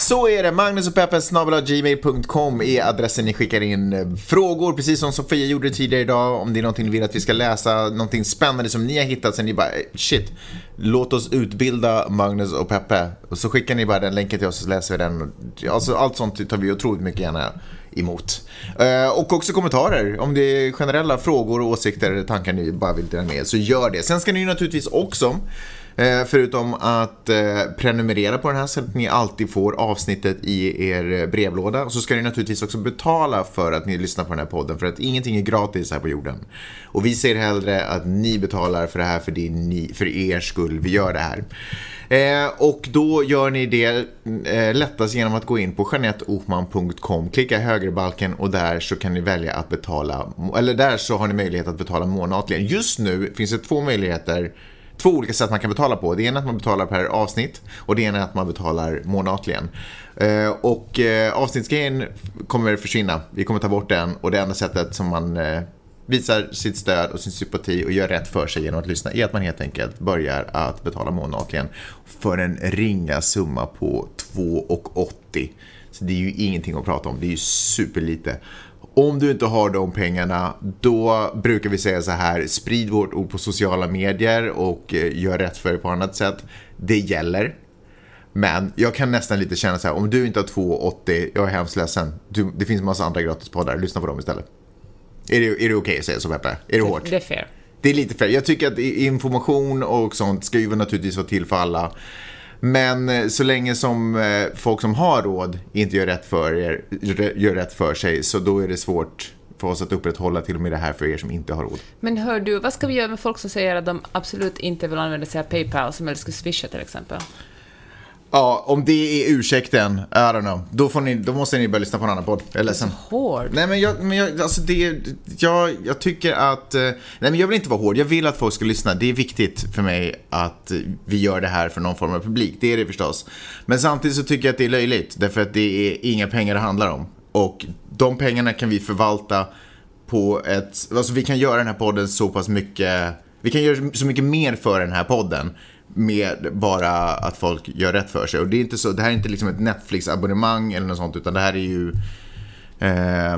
Så är det. Magnus och Peppe gmail.com är adressen ni skickar in eh, frågor, precis som Sofia gjorde tidigare idag. Om det är någonting ni vill att vi ska läsa, någonting spännande som ni har hittat, så ni bara eh, shit, låt oss utbilda Magnus och Peppe. Och så skickar ni bara den länken till oss så läser vi den. Alltså, allt sånt tar vi otroligt mycket gärna emot. Eh, och också kommentarer. Om det är generella frågor, åsikter, tankar ni bara vill dela med så gör det. Sen ska ni naturligtvis också Eh, förutom att eh, prenumerera på den här så att ni alltid får avsnittet i er eh, brevlåda. Och så ska ni naturligtvis också betala för att ni lyssnar på den här podden. För att ingenting är gratis här på jorden. Och vi ser hellre att ni betalar för det här för, det ni, för er skull vi gör det här. Eh, och då gör ni det eh, lättast genom att gå in på janetteohman.com, klicka högerbalken och där så kan ni välja att betala, eller där så har ni möjlighet att betala månatligen. Just nu finns det två möjligheter två olika sätt man kan betala på. Det ena är att man betalar per avsnitt och det ena är att man betalar månatligen. Eh, och eh, avsnittsgrejen kommer försvinna. Vi kommer ta bort den och det enda sättet som man eh, visar sitt stöd och sin sympati och gör rätt för sig genom att lyssna är att man helt enkelt börjar att betala månatligen för en ringa summa på 2,80. Så det är ju ingenting att prata om, det är ju superlite. Om du inte har de pengarna, då brukar vi säga så här, sprid vårt ord på sociala medier och eh, gör rätt för dig på annat sätt. Det gäller. Men jag kan nästan lite känna så här, om du inte har 2,80, jag är hemskt ledsen. Du, det finns massa andra gratispoddar, lyssna på dem istället. Är det, är det okej okay att säga så Peppe? Är det hårt? Det är fair. Det är lite fair. Jag tycker att information och sånt ska ju naturligtvis vara till för alla. Men eh, så länge som eh, folk som har råd inte gör rätt för, er, gör rätt för sig så då är det svårt för oss att upprätthålla till och med det här för er som inte har råd. Men hör du, vad ska vi göra med folk som säger att de absolut inte vill använda sig av Paypal, som helst ska swisha till exempel? Ja, om det är ursäkten, I don't know. Då, får ni, då måste ni börja lyssna på en annan podd. Jag är ledsen. Hård. Nej, men jag, men jag, alltså det, jag, jag tycker att... eh, Nej, men jag vill inte vara hård. Jag vill att folk ska lyssna. Det är viktigt för mig att vi gör det här för någon form av publik. Det är det förstås. Men samtidigt så tycker jag att det är löjligt. Därför att det är inga pengar det handlar om. Och de pengarna kan vi förvalta på ett... Alltså vi kan göra den här podden så pass mycket... Vi kan göra så mycket mer för den här podden med bara att folk gör rätt för sig. Och det är inte så, det här är inte liksom ett Netflix-abonnemang eller något sånt, utan det här är ju... Eh,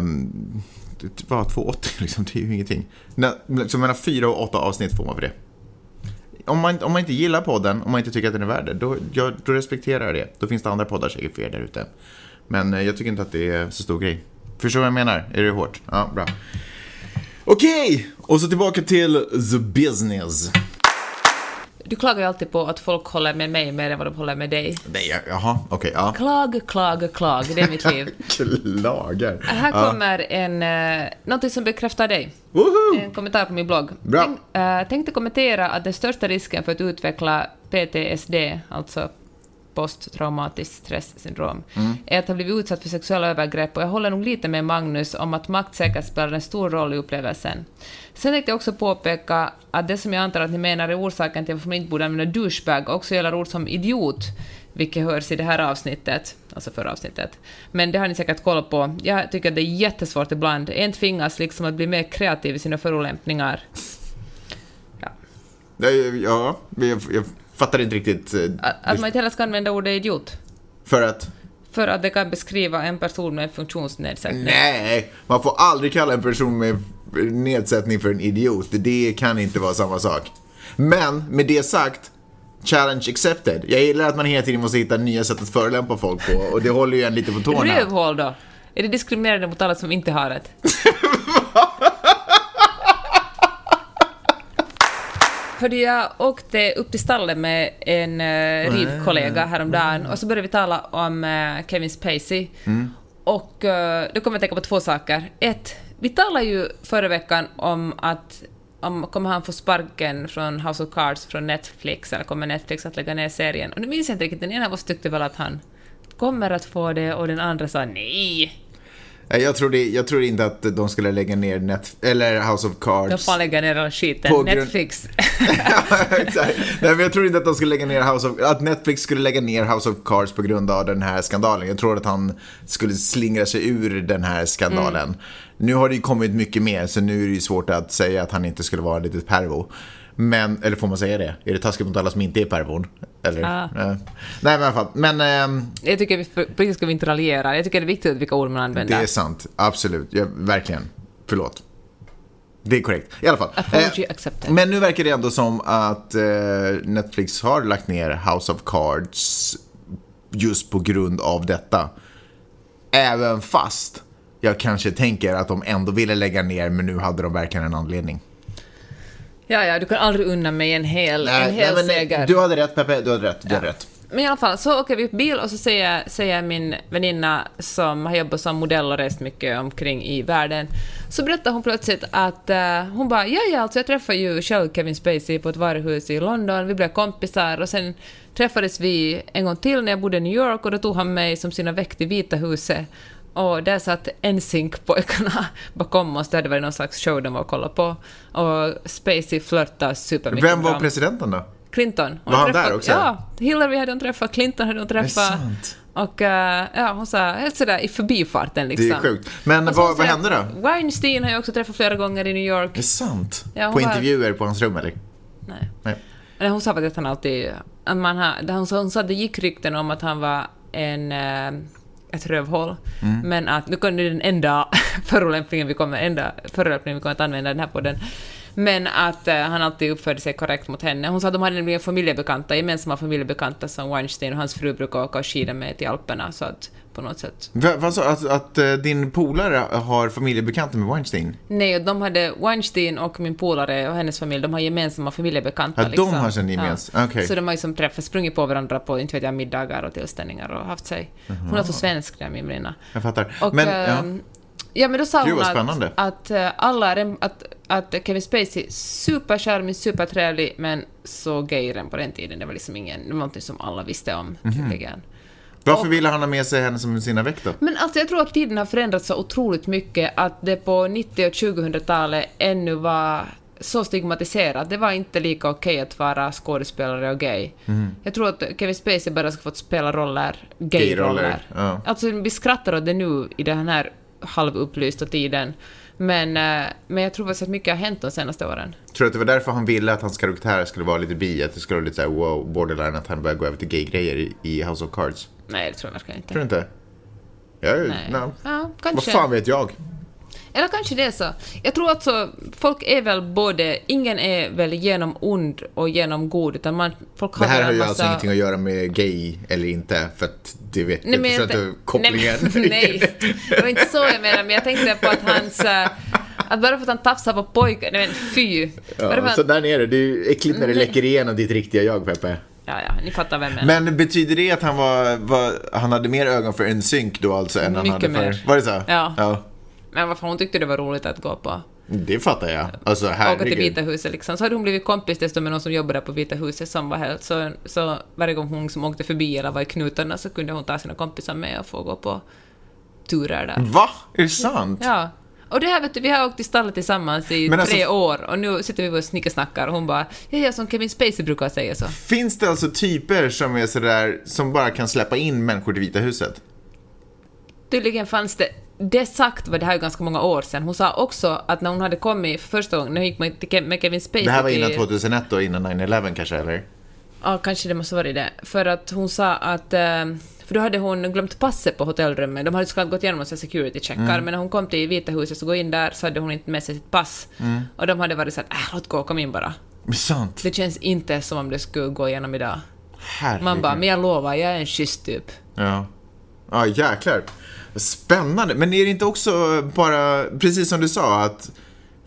bara 2,80 liksom, det är ju ingenting. Liksom mellan fyra och åtta avsnitt får man för det. Om man, om man inte gillar podden, om man inte tycker att den är värd det, då, jag, då respekterar jag det. Då finns det andra poddar säkert för er där ute. Men eh, jag tycker inte att det är så stor grej. Förstår vad jag menar? Är det hårt? Ja, bra. Okej, okay. och så tillbaka till the business. Du klagar ju alltid på att folk håller med mig mer än vad de håller med dig. Nej, jaha, okej, okay, ja. Klag, klag, klag, det är mitt liv. Klagar. Här kommer en, uh, någonting som bekräftar dig. Woho! En kommentar på min blogg. Bra. Tänk, uh, tänkte kommentera att den största risken för att utveckla PTSD, alltså posttraumatiskt stresssyndrom, mm. är att ha blivit utsatt för sexuella övergrepp och jag håller nog lite med Magnus om att makt säkert spelar en stor roll i upplevelsen. Sen tänkte jag också påpeka att det som jag antar att ni menar är orsaken till varför man inte borde använda douchebag också gäller ord som idiot, vilket hörs i det här avsnittet, alltså förra avsnittet. Men det har ni säkert koll på. Jag tycker att det är jättesvårt ibland. En tvingas liksom att bli mer kreativ i sina förolämpningar. Ja, ja jag, jag fattar inte riktigt. Eh, att, att man inte heller ska använda ordet idiot. För att? För att det kan beskriva en person med funktionsnedsättning. Nej, man får aldrig kalla en person med nedsättning för en idiot. Det kan inte vara samma sak. Men med det sagt, challenge accepted. Jag gillar att man hela tiden måste hitta nya sätt att förolämpa folk på och det håller ju en lite på tårna. Rövhål då? Är det diskriminerande mot alla som inte har ett? Hörde jag åkte upp till stallet med en uh, ridkollega häromdagen och så började vi tala om uh, Kevin Spacey. Mm. Och uh, då kom jag att tänka på två saker. Ett, vi talade ju förra veckan om att om kommer han få sparken från House of Cards från Netflix, eller kommer Netflix att lägga ner serien? Och nu minns jag inte riktigt, den ena av oss tyckte väl att han kommer att få det och den andra sa nej. Jag tror, det, jag tror inte att de skulle lägga ner Net, eller House of Cards. De får lägga ner hela skiten. Grund- Netflix. Nej, men jag tror inte att de skulle lägga ner House of, att Netflix skulle lägga ner House of Cards på grund av den här skandalen. Jag tror att han skulle slingra sig ur den här skandalen. Mm. Nu har det ju kommit mycket mer, så nu är det ju svårt att säga att han inte skulle vara lite pervo. Men, eller får man säga det? Är det taskigt mot alla som inte är pervon? Eller? Ja. Eh, Nej, men i alla fall. Men ehm, Jag tycker vi, på riktigt ska vi inte raljera. Jag tycker det är viktigt vilka ord man använder. det är sant. Absolut. Ja, verkligen. Förlåt. Det är korrekt. I alla fall. Apology Eh, accepted. Men nu verkar det ändå som att eh, Netflix har lagt ner House of Cards just på grund av detta. Även fast jag kanske tänker att de ändå ville lägga ner, men nu hade de verkligen en anledning. Ja, ja, du kan aldrig unna mig en hel, en hel men, seger. Du hade rätt, Peppe. Du hade rätt. Du hade Ja. rätt. Men i alla fall, så åker vi upp bil och så säger, säger min väninna som har jobbat som modell och rest mycket omkring i världen, så berättar hon plötsligt att eh, hon bara ja, ja, alltså jag träffade ju själv Kevin Spacey på ett varuhus i London, vi blev kompisar och sen träffades vi en gång till när jag bodde i New York och då tog han mig som sina väck till Vita huset och där satt NSYNC-pojkarna bakom oss, det hade varit någon slags show de var och kollade på. Och Spacey flörtade supermycket Vem var presidenten då? Clinton. Hon Var han träffat- där också? Ja, Hillary hade hon träffat, Clinton hade hon träffat. sant? Och eh, ja, hon sa helt sådär i förbifarten liksom. Det är sjukt. Men vad, vad hände då? Weinstein har jag också träffat flera gånger i New York. Det är sant. Ja, på var- intervjuer på hans rum, eller? Nej. Nej. Men hon sa att han alltid... Att man hon, sa, hon sa att det gick rykten om att han var en... eh, ett rövhål. Mm. Men att nu kommer den enda förolämpningen vi kommer, enda förolämpningen vi kommer att använda den här podden. Men att eh, han alltid uppförde sig korrekt mot henne. Hon sa att de hade nämligen familjebekanta, gemensamma familjebekanta som Weinstein och hans fru brukar åka och skida med till Alperna. Så att på något sätt... Va- Vad sa att, att eh, din polare har familjebekanta med Weinstein? Nej, de hade Weinstein och min polare och hennes familj, de har gemensamma familjebekanta. Ja, de liksom. har sen gemens- okej. Så de har liksom träffats, sprungit på varandra på, inte vet jag, middagar och tillställningar och haft sig. Hon är alltså svensk, där min väninna. Jag fattar. Och, Men, ja. ehm, ja, men då sa hon att, att eh, alla, är att, att Kevin Spacey, supercharmig, supertrevlig, men så gay redan på den tiden. Det var liksom ingen, någonting som alla visste om, Mhm. tydligen. Varför och- ville han ha med sig henne som sina då? Men alltså jag tror att tiden har förändrats så otroligt mycket att det på 90 och 2000-talet ännu var så stigmatiserat. Det var inte lika okej att vara skådespelare och gay. Mhm. Jag tror att Kevin Spacey bara ska få spela roller, Gay-roller, gay-roller. ja. Alltså vi skrattar åt det nu i den här halvupplysta tiden. Men, eh, men jag tror faktiskt att mycket har hänt de senaste åren. Tror du att det var därför han ville att hans karaktär skulle vara lite bi? Att det skulle vara lite såhär wow, borderline, att han började gå över till gay-grejer i, i House of Cards? Nej, det tror jag verkligen inte. Tror du inte? Ja, Nej. nej. Ja, Vad fan vet jag? Eller kanske det är så. Jag tror att så, folk är väl både, ingen är väl genom ond och genom god, utan man, folk har Det här har ju massa... alltså ingenting att göra med gay eller inte, för att det vet Nej, jag jag inte kopplingen. Nej, nej, det var inte så jag menade, men jag tänkte på att hans... Att bara för att han tafsar på pojkar, nej men fy. Ja, så där nere, det är äckligt när det läcker igenom ditt riktiga jag, Peppe. Ja, ja, ni fattar vem jag menar. Men betyder det att han var, var han hade mer ögon för en synk då alltså än han Mycket hade för... mer. Var det så? Ja. ja. Men varför hon tyckte det var roligt att gå på. Det fattar jag. Alltså Åka till herregud. Vita huset liksom. Så hade hon blivit kompis dessutom med någon som jobbade på Vita huset som var helt så, så varje gång hon som åkte förbi eller var i knutarna så kunde hon ta sina kompisar med och få gå på turer där. Va? Är det sant? Ja. Och det här vet du, vi har åkt till stallet tillsammans i alltså- tre år och nu sitter vi och snickersnackar och hon bara ja, ja, som Kevin Spacey brukar säga så. Finns det alltså typer som är sådär, som bara kan släppa in människor till Vita huset? Tydligen fanns det, det sagt var det här ju ganska många år sedan, hon sa också att när hon hade kommit för första gången, när hon gick med, Kevin Spacey Det här var innan till- 2001 då, innan 9-11 kanske, eller? Ja, kanske det måste vara det. För att hon sa att... eh, För då hade hon glömt passet på hotellrummet. De hade så gått igenom massa security checkar, men när hon kom till Vita huset så gå in där så hade hon inte med sig sitt pass. Och de hade varit såhär, äh, låt gå, kom in bara. Men sant? Det känns inte som om det skulle gå igenom idag. Herregud. Man bara, men jag lovar, jag är en schysst typ. Ja. Ja, jäklar. Spännande. Men är det inte också bara, precis som du sa, att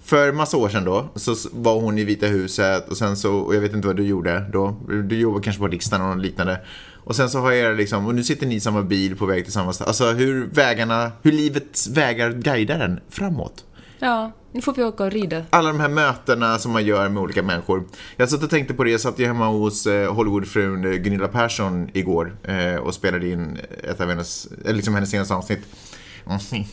för massa år sedan då, så var hon i Vita huset och sen så, och jag vet inte vad du gjorde då, du jobbade kanske på riksdagen och något liknande. Och sen så har jag liksom, och nu sitter ni i samma bil på väg till samma stad. Alltså hur vägarna, hur livets vägar guidar en framåt. Ja, nu får vi åka och rida. Alla de här mötena som man gör med olika människor. Jag satt och tänkte på det, jag satt ju hemma hos eh, Hollywoodfrun eh, Gunilla Persson igår eh, och spelade in ett av hennes, liksom hennes senaste avsnitt. Mm.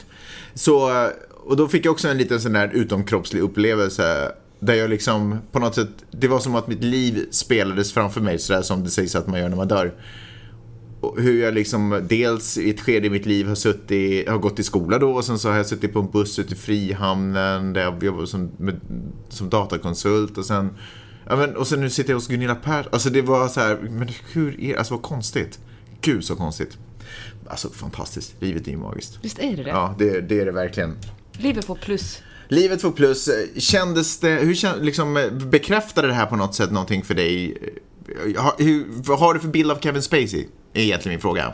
Så, och då fick jag också en liten sån där utomkroppslig upplevelse där jag liksom på något sätt, det var som att mitt liv spelades framför mig sådär som det sägs att man gör när man dör. Och hur jag liksom dels i ett skede i mitt liv har suttit, har gått i skola då och sen så har jag suttit på en buss ute i Frihamnen där jag jobbade som, med, som datakonsult och sen Ja, men, och sen nu sitter jag hos Gunilla Persson. Alltså det var så här, men hur är Alltså vad konstigt. Gud så konstigt. Alltså fantastiskt. Livet är ju magiskt. Visst är det det? Ja, det, det är det verkligen. Livet får plus. Livet får plus. Kändes det, hur känd, liksom, bekräftade det här på något sätt någonting för dig? Har, hur, vad har du för bild av Kevin Spacey? Är egentligen min fråga.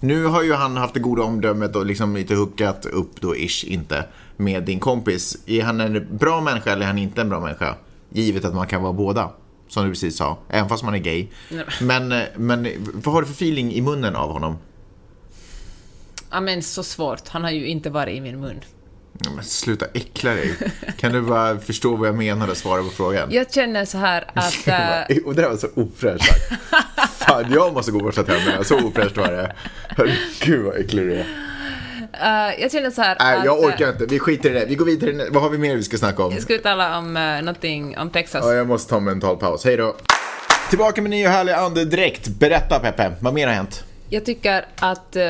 Nu har ju han haft det goda omdömet och liksom lite hookat upp då, ish, inte, med din kompis. Är han en bra människa eller är han inte en bra människa? Givet att man kan vara båda, som du precis sa, även fast man är gay. Men, men vad har du för feeling i munnen av honom? Ja men så svårt, han har ju inte varit i min mun. Ja, men sluta äckla dig. Kan du bara förstå vad jag menar och svara på frågan? Jag känner så här att... äh, och det där var så ofräscht sagt. Fan, jag måste gå och borsta tänderna. Så ofräscht var det. Gud vad äcklig du är. äh, jag känner så här Nej, att... jag äh, orkar inte. Vi skiter i det. Vi går vidare. Vad har vi mer vi ska snacka om? Ska vi tala om uh, någonting om Texas? Ja, jag måste ta en mental paus. Hej då. Tillbaka med ny och härlig andedräkt. Berätta Peppe, vad mer har hänt? Jag tycker att eh,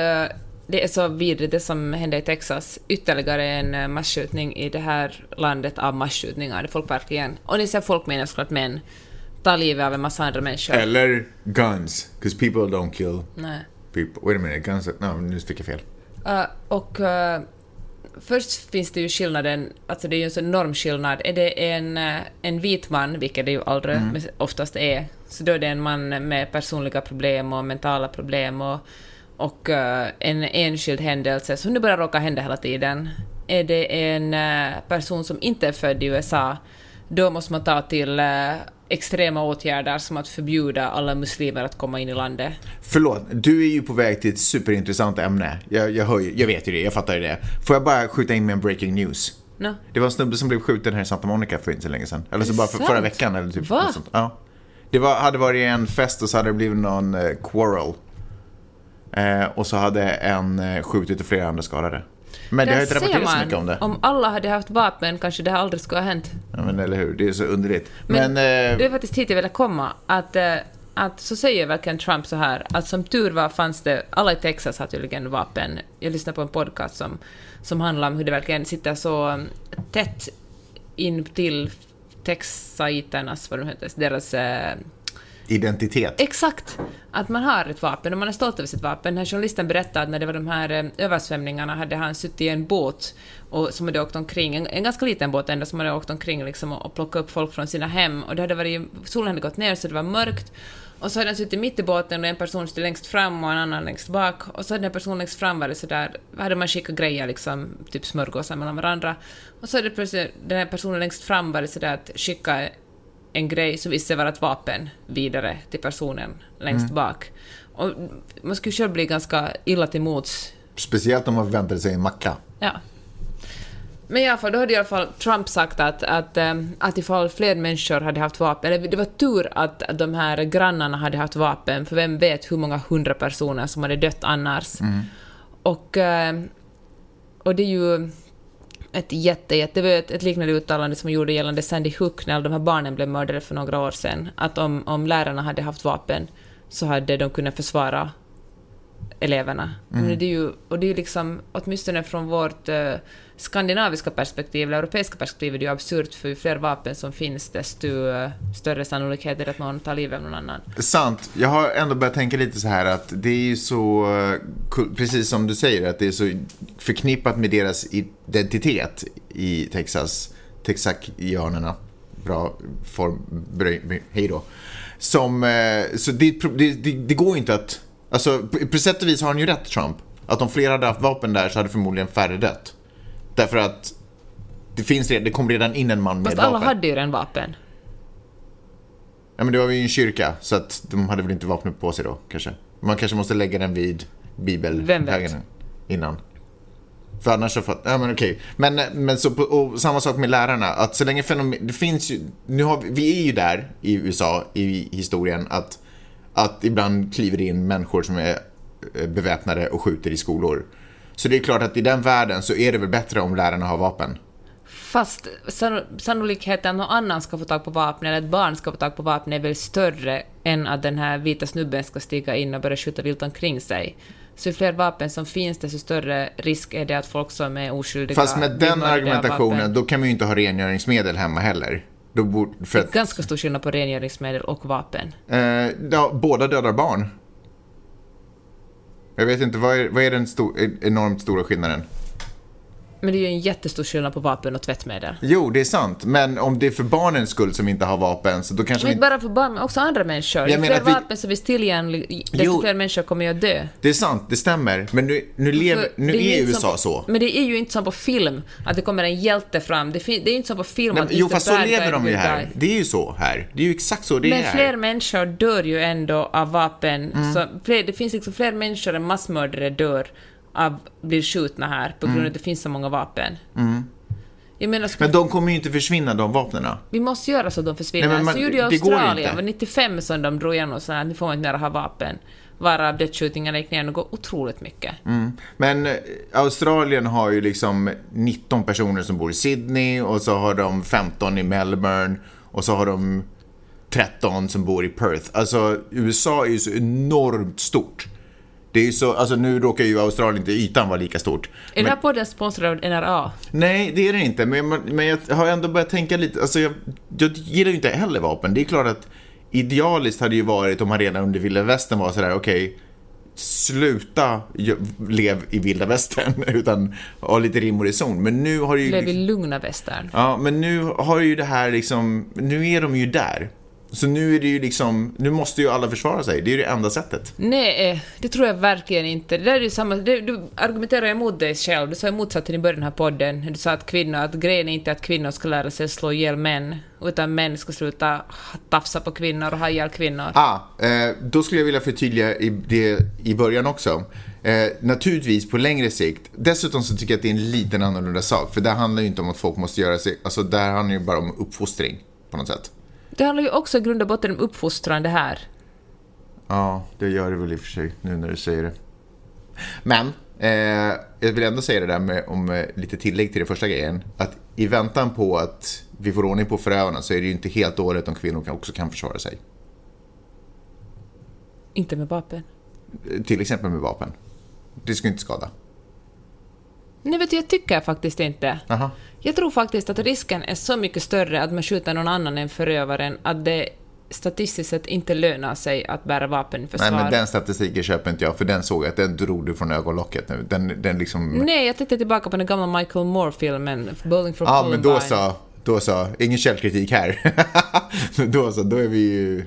det är så vidrigt det som hände i Texas. Ytterligare en uh, masskjutning i det här landet av masskjutningar. Folk verkligen, och ni ser folk menar såklart män, tar livet av en massa andra människor. Eller guns, because people don't kill Nej. people. Wait a minute, guns... No, nu fick jag fel. Uh, och uh, först finns det ju skillnaden, alltså det är ju en så enorm skillnad. Är det en, en vit man, vilket det ju aldrig men oftast är, så då är det en man med personliga problem och mentala problem och, och uh, en enskild händelse som nu bara råkar hända hela tiden. Är det en uh, person som inte är född i USA, då måste man ta till uh, extrema åtgärder som att förbjuda alla muslimer att komma in i landet. Förlåt, du är ju på väg till ett superintressant ämne. Jag, jag, hör, jag vet ju det, jag fattar ju det. Får jag bara skjuta in med en breaking news? No. Det var en snubbe som blev skjuten här i Santa Monica för inte så länge sedan. Eller så bara för, förra veckan eller typ Va? Ja. Det var, hade varit en fest och så hade det blivit någon eh, quarrel. Eh, och så hade en eh, skjutit och flera andra skadade. Men det har inte rapporterats så mycket om det. Om alla hade haft vapen kanske det här aldrig skulle ha hänt. Ja, men eller hur, det är så underligt. Men, Men, eh, det är faktiskt hit jag ville komma. Att, eh, att så säger verkligen Trump så här, att som tur var fanns det, alla i Texas har tydligen vapen. Jag lyssnade på en podcast som, som handlar om hur det verkligen sitter så um, tätt in till texaiternas, vad de heter, deras eh, identitet. Exakt! Att man har ett vapen och man är stolt över sitt vapen. Den här journalisten berättade att när det var de här eh, översvämningarna hade han suttit i en båt och, som hade åkt omkring, en, en ganska liten båt ändå, som hade åkt omkring liksom och, och plockat upp folk från sina hem. Och det hade varit, solen hade gått ner så det var mörkt. Och så hade han suttit mitt i båten och en person stod längst fram och en annan längst bak. Och så hade den personen längst fram varit sådär, hade man skickat grejer liksom, typ smörgåsar mellan varandra. Och så hade plötsligt den här personen längst fram varit sådär att skicka en grej som visade sig vara ett vapen vidare till personen längst bak. Och man skulle själv bli ganska illa till mots. Speciellt om man förväntade sig en macka. Ja. Men i alla fall, då hade i alla fall Trump sagt att, att, ähm, att ifall fler människor hade haft vapen, eller det var tur att de här grannarna hade haft vapen, för vem vet hur många hundra personer som hade dött annars. Och, ähm, och det är ju ett jätte, jätte, det var ett, ett liknande uttalande som gjorde gällande Sandy Hook när de här barnen blev mördade för några år sedan, att om, om lärarna hade haft vapen så hade de kunnat försvara eleverna. Men det är ju, och det är ju liksom, åtminstone från vårt eh, skandinaviska perspektiv, eller europeiska perspektiv, är det ju absurt för ju fler vapen som finns, desto eh, större sannolikhet är det att någon tar livet av någon annan. Sant. Jag har ändå börjat tänka lite så här att det är ju så, eh, precis som du säger, att det är så förknippat med deras identitet i Texas, texakianerna. Bra form, hej då. Som, eh, så det, det, det, det går inte att, alltså på, sätt och vis har han ju rätt Trump. Att om fler hade haft vapen där så hade förmodligen färre dött. Därför att det finns redan, det kom redan in en man med Fast alla vapen. hade ju redan vapen. Ja men det var ju en kyrka så att de hade väl inte vapnet på sig då kanske. Man kanske måste lägga den vid bibelhögen innan. För annars så fatt... Ja men okej. Men, men så och samma sak med lärarna. Att så länge fenomen... Det finns ju... Nu har vi, vi är ju där i USA i historien att, att ibland kliver in människor som är eh, beväpnade och skjuter i skolor. Så det är klart att i den världen så är det väl bättre om lärarna har vapen. Fast sanno- sannolikheten att någon annan ska få tag på vapen eller ett barn ska få tag på vapen är väl större än att den här vita snubben ska stiga in och börja skjuta vilt omkring sig. Så ju fler vapen som finns, desto större risk är det att folk som är oskyldiga Fast med den argumentationen, då kan man ju inte ha rengöringsmedel hemma heller. Då borde, för Det är att, ganska stor skillnad på rengöringsmedel och vapen. eh, ja, båda dödar barn. Jag vet inte, vad är, vad är den stor, enormt stora skillnaden? Men det är ju en jättestor skillnad på vapen och tvättmedel. Jo, det är sant. Men om det är för barnens skull som inte har vapen, så då kanske Men vi inte bara för barn, men också andra människor. Jag Ju fler vi- vapen som finns tillgängliga, desto Jo. fler människor kommer ju att dö. Det är sant, det stämmer. Men nu, nu, lever, nu ju är inte USA som, så. Men det är ju inte som på film, att det kommer en hjälte fram. Det, det är inte som på film Nej, att jo, fast så lever de ju här. guy. Det är ju så här. Det är ju exakt så det Men är här. fler människor dör ju ändå av vapen. Mm. Så fler, det finns liksom fler människor än massmördare dör av, blir skjutna här på grund av Mm. att det finns så många vapen. Jag menar, Men de kommer ju inte försvinna, de vapnen. vi måste göra så att de försvinner. Nej, men man- så gjorde ju Australien, var 95 som de drog igenom så här, nu får man inte mer ha vapen. Varav dödsskjutningarna gick ner något otroligt mycket. Men eh, Australien har ju liksom 19 personer som bor i Sydney och så har de 15 i Melbourne och så har de 13 som bor i Perth. Alltså USA är ju så enormt stort. Det är ju så, alltså nu råkar ju Australien inte ytan vara lika stort. Är Men- den här podden sponsrad av NRA? Nej, det är det inte. Men, men jag har ändå börjat tänka lite. Alltså jag, jag gillar ju inte heller vapen. Det är klart att idealiskt hade ju varit om man redan under vilda västern var sådär, okej, sluta ju- lev i vilda västern, utan ha lite rim och reson. Men nu har ju... Lev i lugna västern. Ja, men nu har ju det här liksom, nu är de ju där. Så nu är det ju liksom, nu måste ju alla försvara sig. Det är ju det enda sättet. Nej, eh, det tror jag verkligen inte. Det där är ju samma, det, du argumenterar emot dig själv. Du sa ju motsatsen i början av podden. Du sa att kvinnor, att grejen är inte att kvinnor ska lära sig slå ihjäl män, utan män ska sluta tafsa på kvinnor och ha ihjäl kvinnor. Ah, eh, då skulle jag vilja förtydliga i, det i början också. Eh, naturligtvis på längre sikt. Dessutom så tycker jag att det är en liten annorlunda sak. För det handlar ju inte om att folk måste göra sig, alltså där handlar det ju bara om uppfostring på något sätt. Det handlar ju också i grund och botten om uppfostran det här. Ja, det gör det väl i och för sig nu när du säger det. Men, eh, jag vill ändå säga det där med om eh, lite tillägg till det första grejen. Att i väntan på att vi får ordning på förövarna så är det ju inte helt dåligt om kvinnor kan- också kan försvara sig. Inte med vapen. Eh, Till exempel med vapen. Det ska inte skada. Nej, vet du, jag tycker faktiskt inte. Aha. Jag tror faktiskt att risken är så mycket större att man skjuter någon annan än förövaren att det statistiskt sett inte lönar sig att bära vapen i försvar. Nej, men den statistiken köper inte jag, för den såg jag att den drog du från ögonlocket nu. Den, den liksom... Nej, jag tänkte tillbaka på den gamla Michael Moore-filmen, Bowling for Ja, Columbine. men då så, då så. Ingen källkritik här. då så, då är vi ju...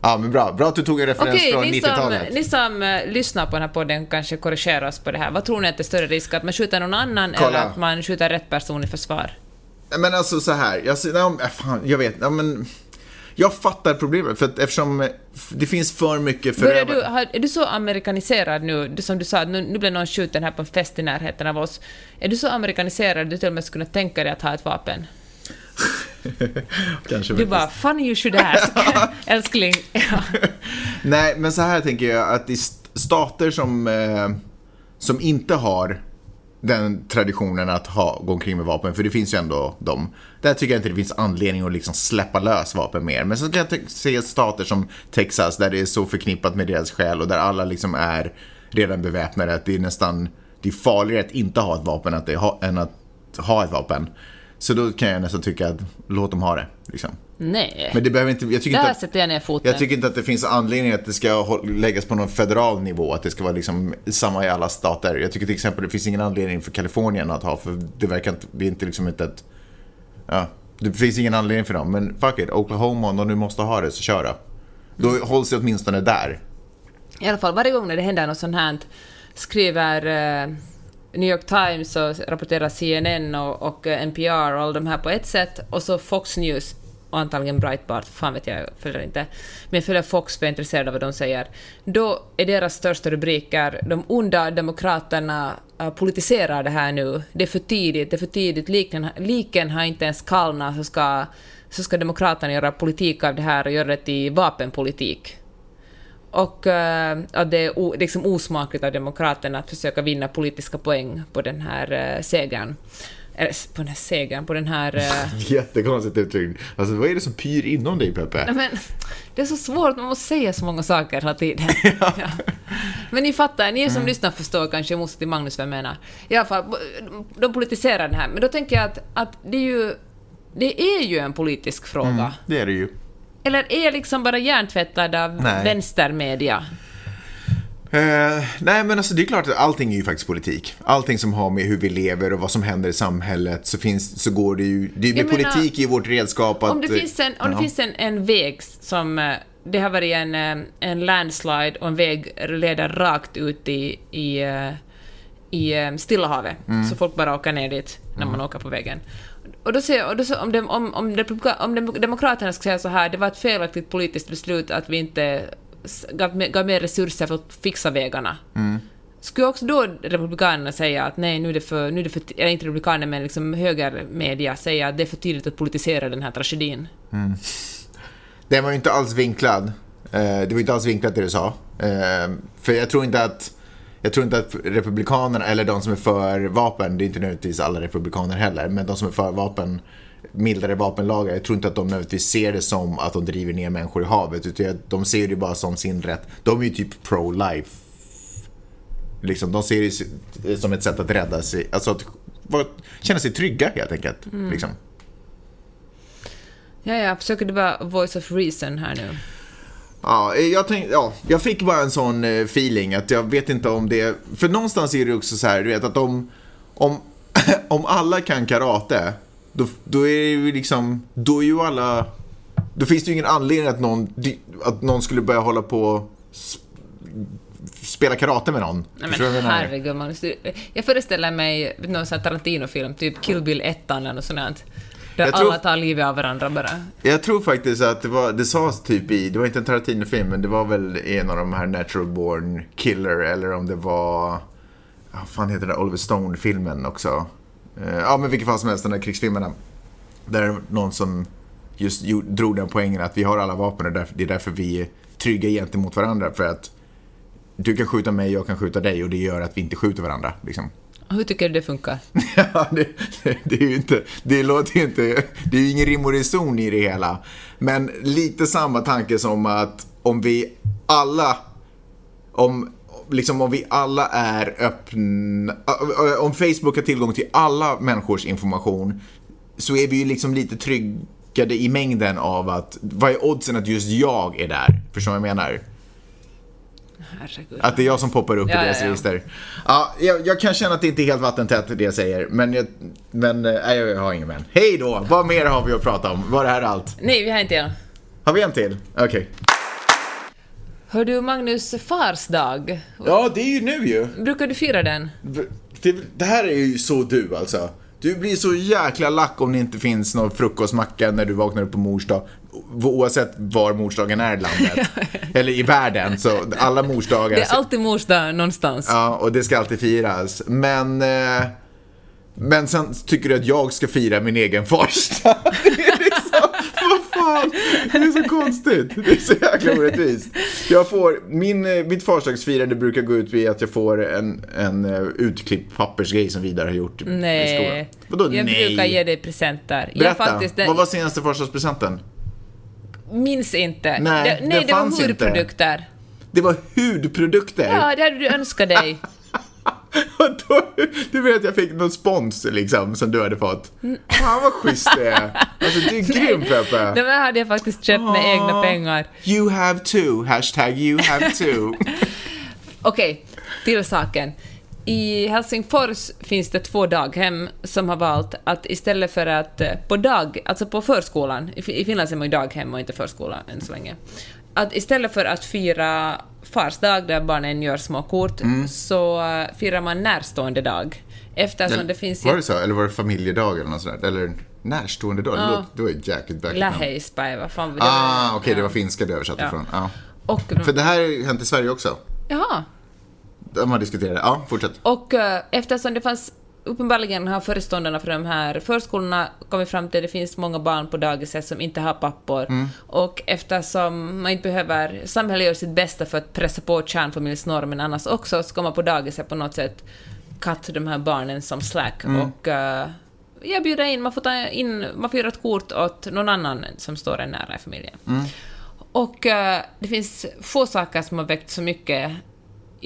Ja, men bra. Bra att du tog en referens Okej, från ni som, 90-talet. ni som eh, lyssnar på den här podden kanske korrigerar oss på det här. Vad tror ni att det är större risk att man skjuter någon annan Kolla. eller att man skjuter rätt person i försvar? Men alltså så här, jag, ja, men, fan, jag vet, ja, men... Jag fattar problemet, för att eftersom eh, det finns för mycket förövare... du, har, är du så amerikaniserad nu, du, som du sa, nu, nu blev någon skjuten här på en fest i närheten av oss. Är du så amerikaniserad att du till och med skulle kunna tänka dig att ha ett vapen? Kanske Du bara, funny you should ask, älskling. Nej, men så här tänker jag att i st- stater som, eh, som inte har den traditionen att ha, gå omkring med vapen, för det finns ju ändå dem. Där tycker jag inte det finns anledning att liksom släppa lös vapen mer. Men så kan jag se stater som Texas där det är så förknippat med deras själ och där alla liksom är redan beväpnade att det är nästan det är farligare att inte ha ett vapen att ha, än att ha ett vapen. Så då kan jag nästan tycka att låt dem ha det. Liksom. Nej. Men det behöver inte, jag tycker inte Där att, sätter jag ner foten. jag tycker inte att det finns anledning att det ska läggas på någon federal nivå, att det ska vara liksom samma i alla stater. Jag tycker till exempel det finns ingen anledning för Kalifornien att ha, för det verkar inte, det är inte liksom inte ett, ja, det finns ingen anledning för dem. Men fuck it, Oklahoma, om de nu måste ha det så kör då. Då Mm. hålls det åtminstone där. I alla fall, varje gång när det händer något sånt här skriver eh, New York Times och rapporterar CNN och, och eh, NPR och alla de här på ett sätt och så Fox News och antagligen Breitbart, fan vet jag, jag följer inte. Men jag följer Fox för jag är intresserad av vad de säger. Då är deras största rubriker de onda demokraterna eh, politiserar det här nu. Det är för tidigt, det är för tidigt, liken, liken har inte ens kallnat så ska, så ska demokraterna göra politik av det här och göra det till vapenpolitik. Och eh, att det är o, liksom osmakligt av Demokraterna att försöka vinna politiska poäng på den här uh, segern. Eller på den här segern, på den här... Uh... Jättekonstigt uttryck. Alltså vad är det som pyr inom dig Peppe? Nej, men, det är så svårt, man måste säga så många saker hela tiden. ja. Ja. Men ni fattar, ni som mm. lyssnar förstår kanske, jag måste till Magnus vad jag menar. I alla fall, de politiserar det här, men då tänker jag att, att det är ju det är ju en politisk fråga. Mm, det är det ju. Eller är jag liksom bara hjärntvättad av nej. vänstermedia? Uh, nej, men alltså det är klart att allting är ju faktiskt politik. Allting som har med hur vi lever och vad som händer i samhället så, finns, så går det ju... Det är med menar, politik i vårt redskap att... Om det finns en, om det finns en, en väg som... Eh, det har varit en, eh, en landslide och en väg leder rakt ut i, i, i Stilla havet. Mm. Så folk bara åker ner dit när man mm. åker på vägen. Och då säger och då, om, dem, om, om, om Demokraterna ska säga så här, det var ett felaktigt politiskt beslut att vi inte gav, gav mer resurser för att fixa vägarna. Mm. Skulle också då Republikanerna säga att nej, nu är det för, nu är det för eller inte Republikanerna men liksom högermedia säga att det är för tidigt att politisera den här tragedin? Mm. Den var ju inte alls vinklad. Eh, det var inte alls vinklat det du sa. Eh, för jag tror inte att jag tror inte att republikanerna, eller de som är för vapen, det är inte nödvändigtvis alla republikaner heller, men de som är för vapen, mildare vapenlagar, jag tror inte att de nödvändigtvis ser det som att de driver ner människor i havet, utan de ser det bara som sin rätt. De är ju typ pro-life. Liksom, de ser det som ett sätt att rädda sig, alltså att känna sig trygga helt enkelt. Mm. Liksom. Ja, jag försöker vara voice of reason här nu. Ja, jag, tänkte, ja, jag fick bara en sån eh, feeling att jag vet inte om det... För någonstans är det också så här, du vet att om, om, om alla kan karate, då, då är det ju liksom, då är ju alla... Då finns det ju ingen anledning att någon, att någon skulle börja hålla på spela karate med någon. Nej, men herregud, Magnus. Jag föreställer mig någon sån här Tarantino-film, typ Kill Bill 1 eller något sånt. Där jag alla tar livet av varandra bara. Jag tror faktiskt att det var, det sades typ i, det var inte en Tarantino-film, men det var väl en av de här Natural Born Killer, eller om det var, vad fan heter det, Oliver Stone-filmen också. Eh, ja, men vilket fall som helst, den där krigsfilmerna. Där någon som just drog den poängen att vi har alla vapen och det är därför vi är trygga gentemot varandra. För att du kan skjuta mig, jag kan skjuta dig och det gör att vi inte skjuter varandra. Liksom. Hur tycker du det funkar? ja, det, det, det, är ju inte, det låter ju inte, det är ju ingen rim och reson i det hela. Men lite samma tanke som att om vi alla, om, liksom om vi alla är öppna, om Facebook har tillgång till alla människors information så är vi ju liksom lite tryggade i mängden av att, vad är oddsen att just jag är där? Förstår du vad jag menar? Herregud. Att det är jag som poppar upp ja, i deras ja, ja. register. Ja, jag, jag, kan känna att det inte är helt vattentätt det jag säger, men, jag, men äh, jag har ingen vän. Hej då! Vad mer har vi att prata om? Var det här allt? Nej, vi har en till. Har vi en till? Okej. Okay. Hör du Magnus fars dag? Ja, det är ju nu ju. Brukar du fira den? Det, det här är ju så du alltså. Du blir så jäkla lack om det inte finns någon frukostmacka när du vaknar upp på mors dag oavsett var morsdagen är i landet. eller i världen. Så alla morsdagar. Det är alltid morsdag någonstans. Ja, och det ska alltid firas. Men, eh, men sen tycker du att jag ska fira min egen farsdag. Fan, det är så konstigt. Det är så jäkla orättvist. Jag får, min, eh, mitt farsdagsfirande brukar gå ut vid att jag får en, en eh, utklippt pappersgrej som Vidar har gjort nej. i skolan. Vadå jag nej? brukar ge dig presenter. Berätta, faktiskt, vad var senaste farsdagspresenten? minns inte. Nej, det, nej, det var hudprodukter. Inte. Det var hudprodukter? Ja, det hade du önskat dig. du vet jag fick någon spons liksom som du hade fått. Fan vad schysst det är. Alltså du är grym Peppe. De här hade jag faktiskt köpt med oh, egna pengar. You have two. Hashtag you have two. Okej, okay, till saken. I Helsingfors finns det två daghem som har valt att istället för att eh, på dag, alltså på förskolan, i Finland är man ju daghem och inte förskola än så länge, att istället för att fira fars dag där barnen gör små kort, mm. så eh, firar man närstående dag. Eftersom eller, det finns... Var det så? Eller var det familjedag eller något sånt Eller närstående dag? Ja. Det var ju jäkligt back Läheispäivä. Fan, ah, okej, okay, det var finska du översatte ja. från. Ja. Och, för det här har hänt i Sverige också. Jaha de har diskuterat Ja, fortsätt. Och uh, eftersom det fanns uppenbarligen har föreståndarna för de här förskolorna kommit fram till att det finns många barn på dagiset som inte har pappor. Mm. Och eftersom man inte behöver, samhället gör sitt bästa för att pressa på kärnfamiljsnormen annars också, ska man på dagiset på något sätt cut de här barnen som slack. Mm. Och uh, jag bjuder in, man får, ta in, man får göra ett kort åt någon annan som står en nära i familjen. Mm. Och eh, det finns få saker som har väckt så mycket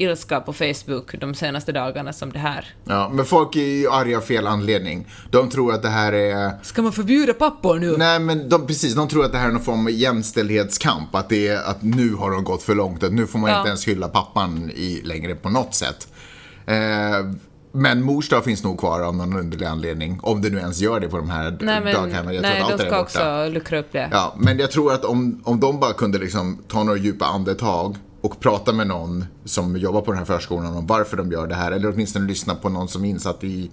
ilska på Facebook de senaste dagarna som det här. Ja, men folk är ju arga av fel anledning. De tror att det här är... Ska man förbjuda pappor nu? Nej, men de, precis, de tror att det här är någon form av jämställdhetskamp. Att, det är, att nu har de gått för långt, att nu får man Ja. inte ens hylla pappan i, längre på något sätt. Eh, men mors dag finns nog kvar av någon underlig anledning. Om det nu ens gör det på de här Nej, men, daghemmen. Jag tror nej att allt de är ska borta. också luckra upp det. Ja, men jag tror att om, om de bara kunde liksom ta några djupa andetag och prata med någon som jobbar på den här förskolan om varför de gör det här, eller åtminstone lyssna på någon som är insatt i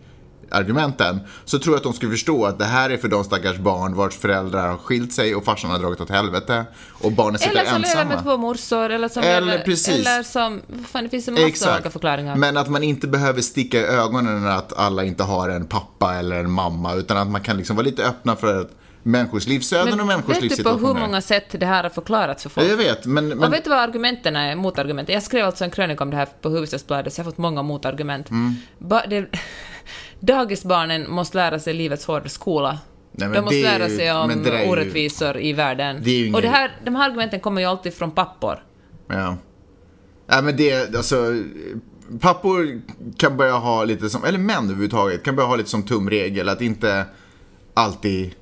argumenten, så tror jag att de skulle förstå att det här är för de stackars barn vars föräldrar har skilt sig och farsan har dragit åt helvete och barnen sitter Eller som lever med ensamma. två morsor, eller som Eller lever, precis. Eller som... Fan, det finns en massa olika förklaringar. Men att man inte behöver sticka i ögonen att alla inte har en pappa eller en mamma, utan att man kan liksom vara lite öppna för att människors livsöden och människors vet du på livssituationer. hur många sätt det här har förklarats för folk? jag vet, men... men... Och vet du vad argumenten är, motargumenten? Jag skrev alltså en krönika om det här på Hufvudstadsbladet, så jag har fått många motargument. Mm. Ba, det, dagisbarnen måste lära sig livets hårda skola. Nej, men de måste lära sig om men ju- orättvisor i världen. Det Och det här, de här argumenten kommer ju alltid från pappor. Ja. Nej men det, alltså. Pappor kan börja ha lite som, eller män överhuvudtaget, kan börja ha lite som tumregel att inte alltid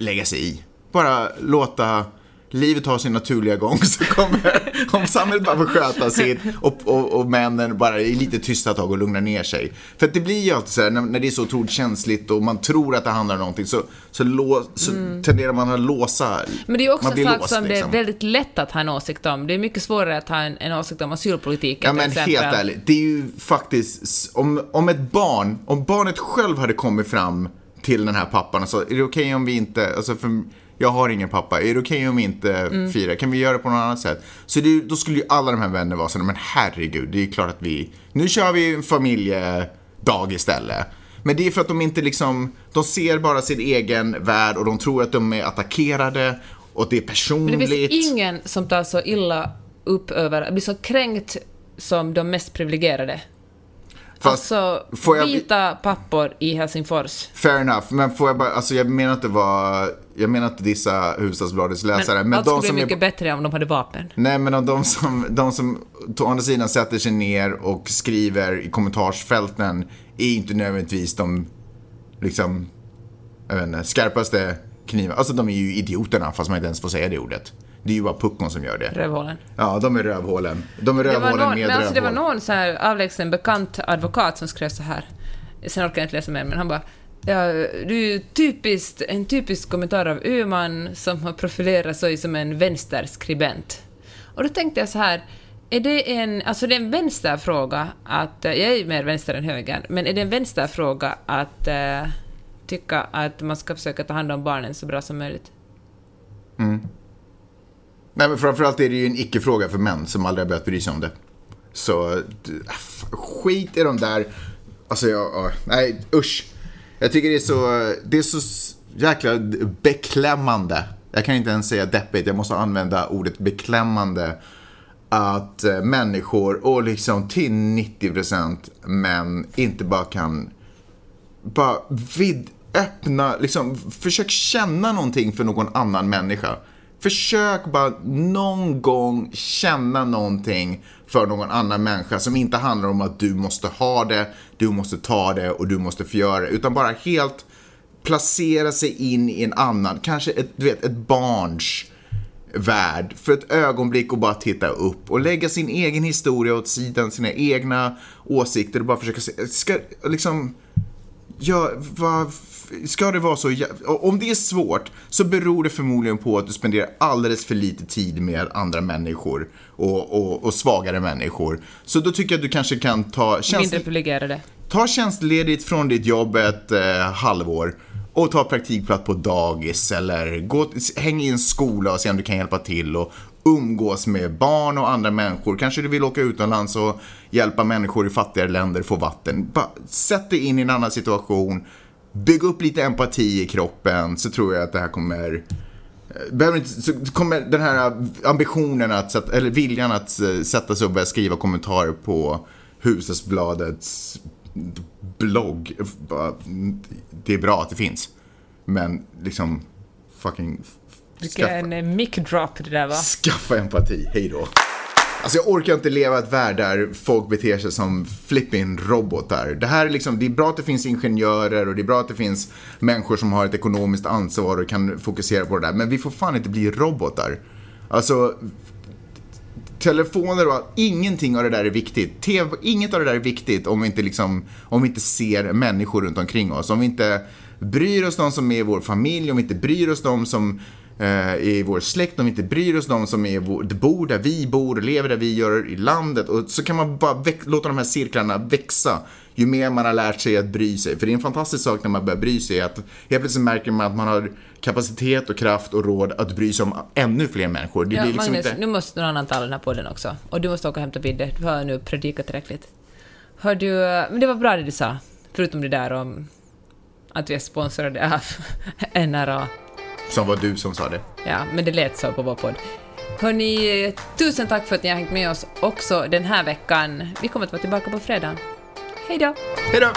lägga sig i. Bara låta livet ha sin naturliga gång så kommer, om samhället bara får sköta sitt och, och, och männen bara i lite tysta tag och lugnar ner sig. För att det blir ju alltid så här, när, när det är så otroligt känsligt och man tror att det handlar om någonting så, så, lå, så tenderar man att låsa. Mm. Men det är ju också en sak som det liksom. är väldigt lätt att ha en åsikt om. Det är mycket svårare att ha en, en åsikt om asylpolitiken Ja men helt ärligt, det är ju faktiskt, om, om ett barn, om barnet själv hade kommit fram till den här pappan och sa, är det okej om vi inte, alltså för jag har ingen pappa, är det okej om vi inte Mm. firar, kan vi göra det på något annat sätt? Så det, då skulle ju alla de här vännerna vara så, men herregud, det är ju klart att vi, nu kör vi en familjedag istället. Men det är för att de inte liksom, de ser bara sin egen värld och de tror att de är attackerade och det är Men personligt. det finns ingen som tar så illa upp över, blir så kränkt som de mest privilegierade. Fast alltså, får jag- vita pappor i Helsingfors. Fair enough, men får jag bara, alltså jag menar inte vara, jag menar inte dissa Hufvudstadsbladets läsare, men, Men allt skulle bli är, mycket bättre om de hade vapen. nej men om de som, de som å andra sidan sätter sig ner och skriver i kommentarsfälten är inte nödvändigtvis de, liksom, jag vet inte, skarpaste knivar, alltså de är ju idioterna fast man inte ens får säga det ordet. Det är ju bara puckon som gör det. Rövhålen. Ja, de är rövhålen. De är rövhålen någon, med men alltså det var rövhål. någon så här avlägsen bekant advokat som skrev så här. Sen orkar jag inte läsa mer, men han bara Ja, du är typiskt, en typisk kommentar av Öhman som har profilerat sig som en vänsterskribent. Och då tänkte jag så här, är det en, alltså det är en vänsterfråga att, eh, jag är ju mer vänster än höger, men är det en vänsterfråga att eh, tycka att man ska försöka ta hand om barnen så bra som möjligt? Nej, men framförallt är det ju en icke-fråga för män som aldrig har börjat bry sig om det. Så skit i de där, alltså jag, nej usch. Jag tycker det är så, det är så jäkla beklämmande. Jag kan inte ens säga deppigt, jag måste använda ordet beklämmande. Att eh, människor, och liksom till 90% män, inte bara kan bara vid, öppna, liksom, försök känna någonting för någon annan människa. Försök bara någon gång känna någonting för någon annan människa som inte handlar om att du måste ha det, du måste ta det och du måste få göra det. Utan bara helt placera sig in i en annan, kanske ett, du vet, ett barns värld för ett ögonblick och bara titta upp och lägga sin egen historia åt sidan, sina egna åsikter och bara försöka se, ska liksom Ja, vad, ska det vara så? Om det är svårt så beror det förmodligen på att du spenderar alldeles för lite tid med andra människor och, och, och svagare människor. Så då tycker jag att du kanske kan ta... Känns, Mindre privilegierade. Ta tjänstledigt från ditt jobb ett eh, halvår och ta praktikplats på dagis eller gå, häng i en skola och se om du kan hjälpa till och umgås med barn och andra människor. Kanske du vill åka utomlands och hjälpa människor i fattigare länder få vatten. Bara sätt dig in i en annan situation, bygg upp lite empati i kroppen så tror jag att det här kommer Behöver inte, så kommer den här ambitionen att, sätta, eller viljan att eh, sätta sig och börja skriva kommentarer på Husesbladets blogg. Det är bra att det finns. Men liksom, fucking... Vilken mic drop det där var. Skaffa empati, hej då. Alltså jag orkar inte leva ett värld där folk beter sig som flipping robotar. Det här är liksom, det är bra att det finns ingenjörer och det är bra att det finns människor som har ett ekonomiskt ansvar och kan fokusera på det där. Men vi får fan inte bli robotar. Alltså, telefoner och ingenting av det där är viktigt. TV, inget av det där är viktigt om vi inte liksom, om vi inte ser människor runt omkring oss. Om vi inte bryr oss om de som är i vår familj, om vi inte bryr oss om de som i vår släkt, om vi inte bryr oss de som är vår, bor där vi bor, lever där vi gör i landet. Och så kan man bara låta de här cirklarna växa ju mer man har lärt sig att bry sig. För det är en fantastisk sak när man börjar bry sig, att helt plötsligt märker man att man har kapacitet och kraft och råd att bry sig om ännu fler människor. Det ja, blir liksom Magnus, inte... nu måste någon annan tala den här podden också. Och du måste åka och hämta bilder. Du har nu predikat tillräckligt. Hör du, men det var bra det du sa, förutom det där om att vi är sponsrade av NRA. Som var du som sa det. Ja, men det lät så på vår podd. Hörni, tusen tack för att ni har hängt med oss också den här veckan. Vi kommer att vara tillbaka på fredag. Hej då! Hej då!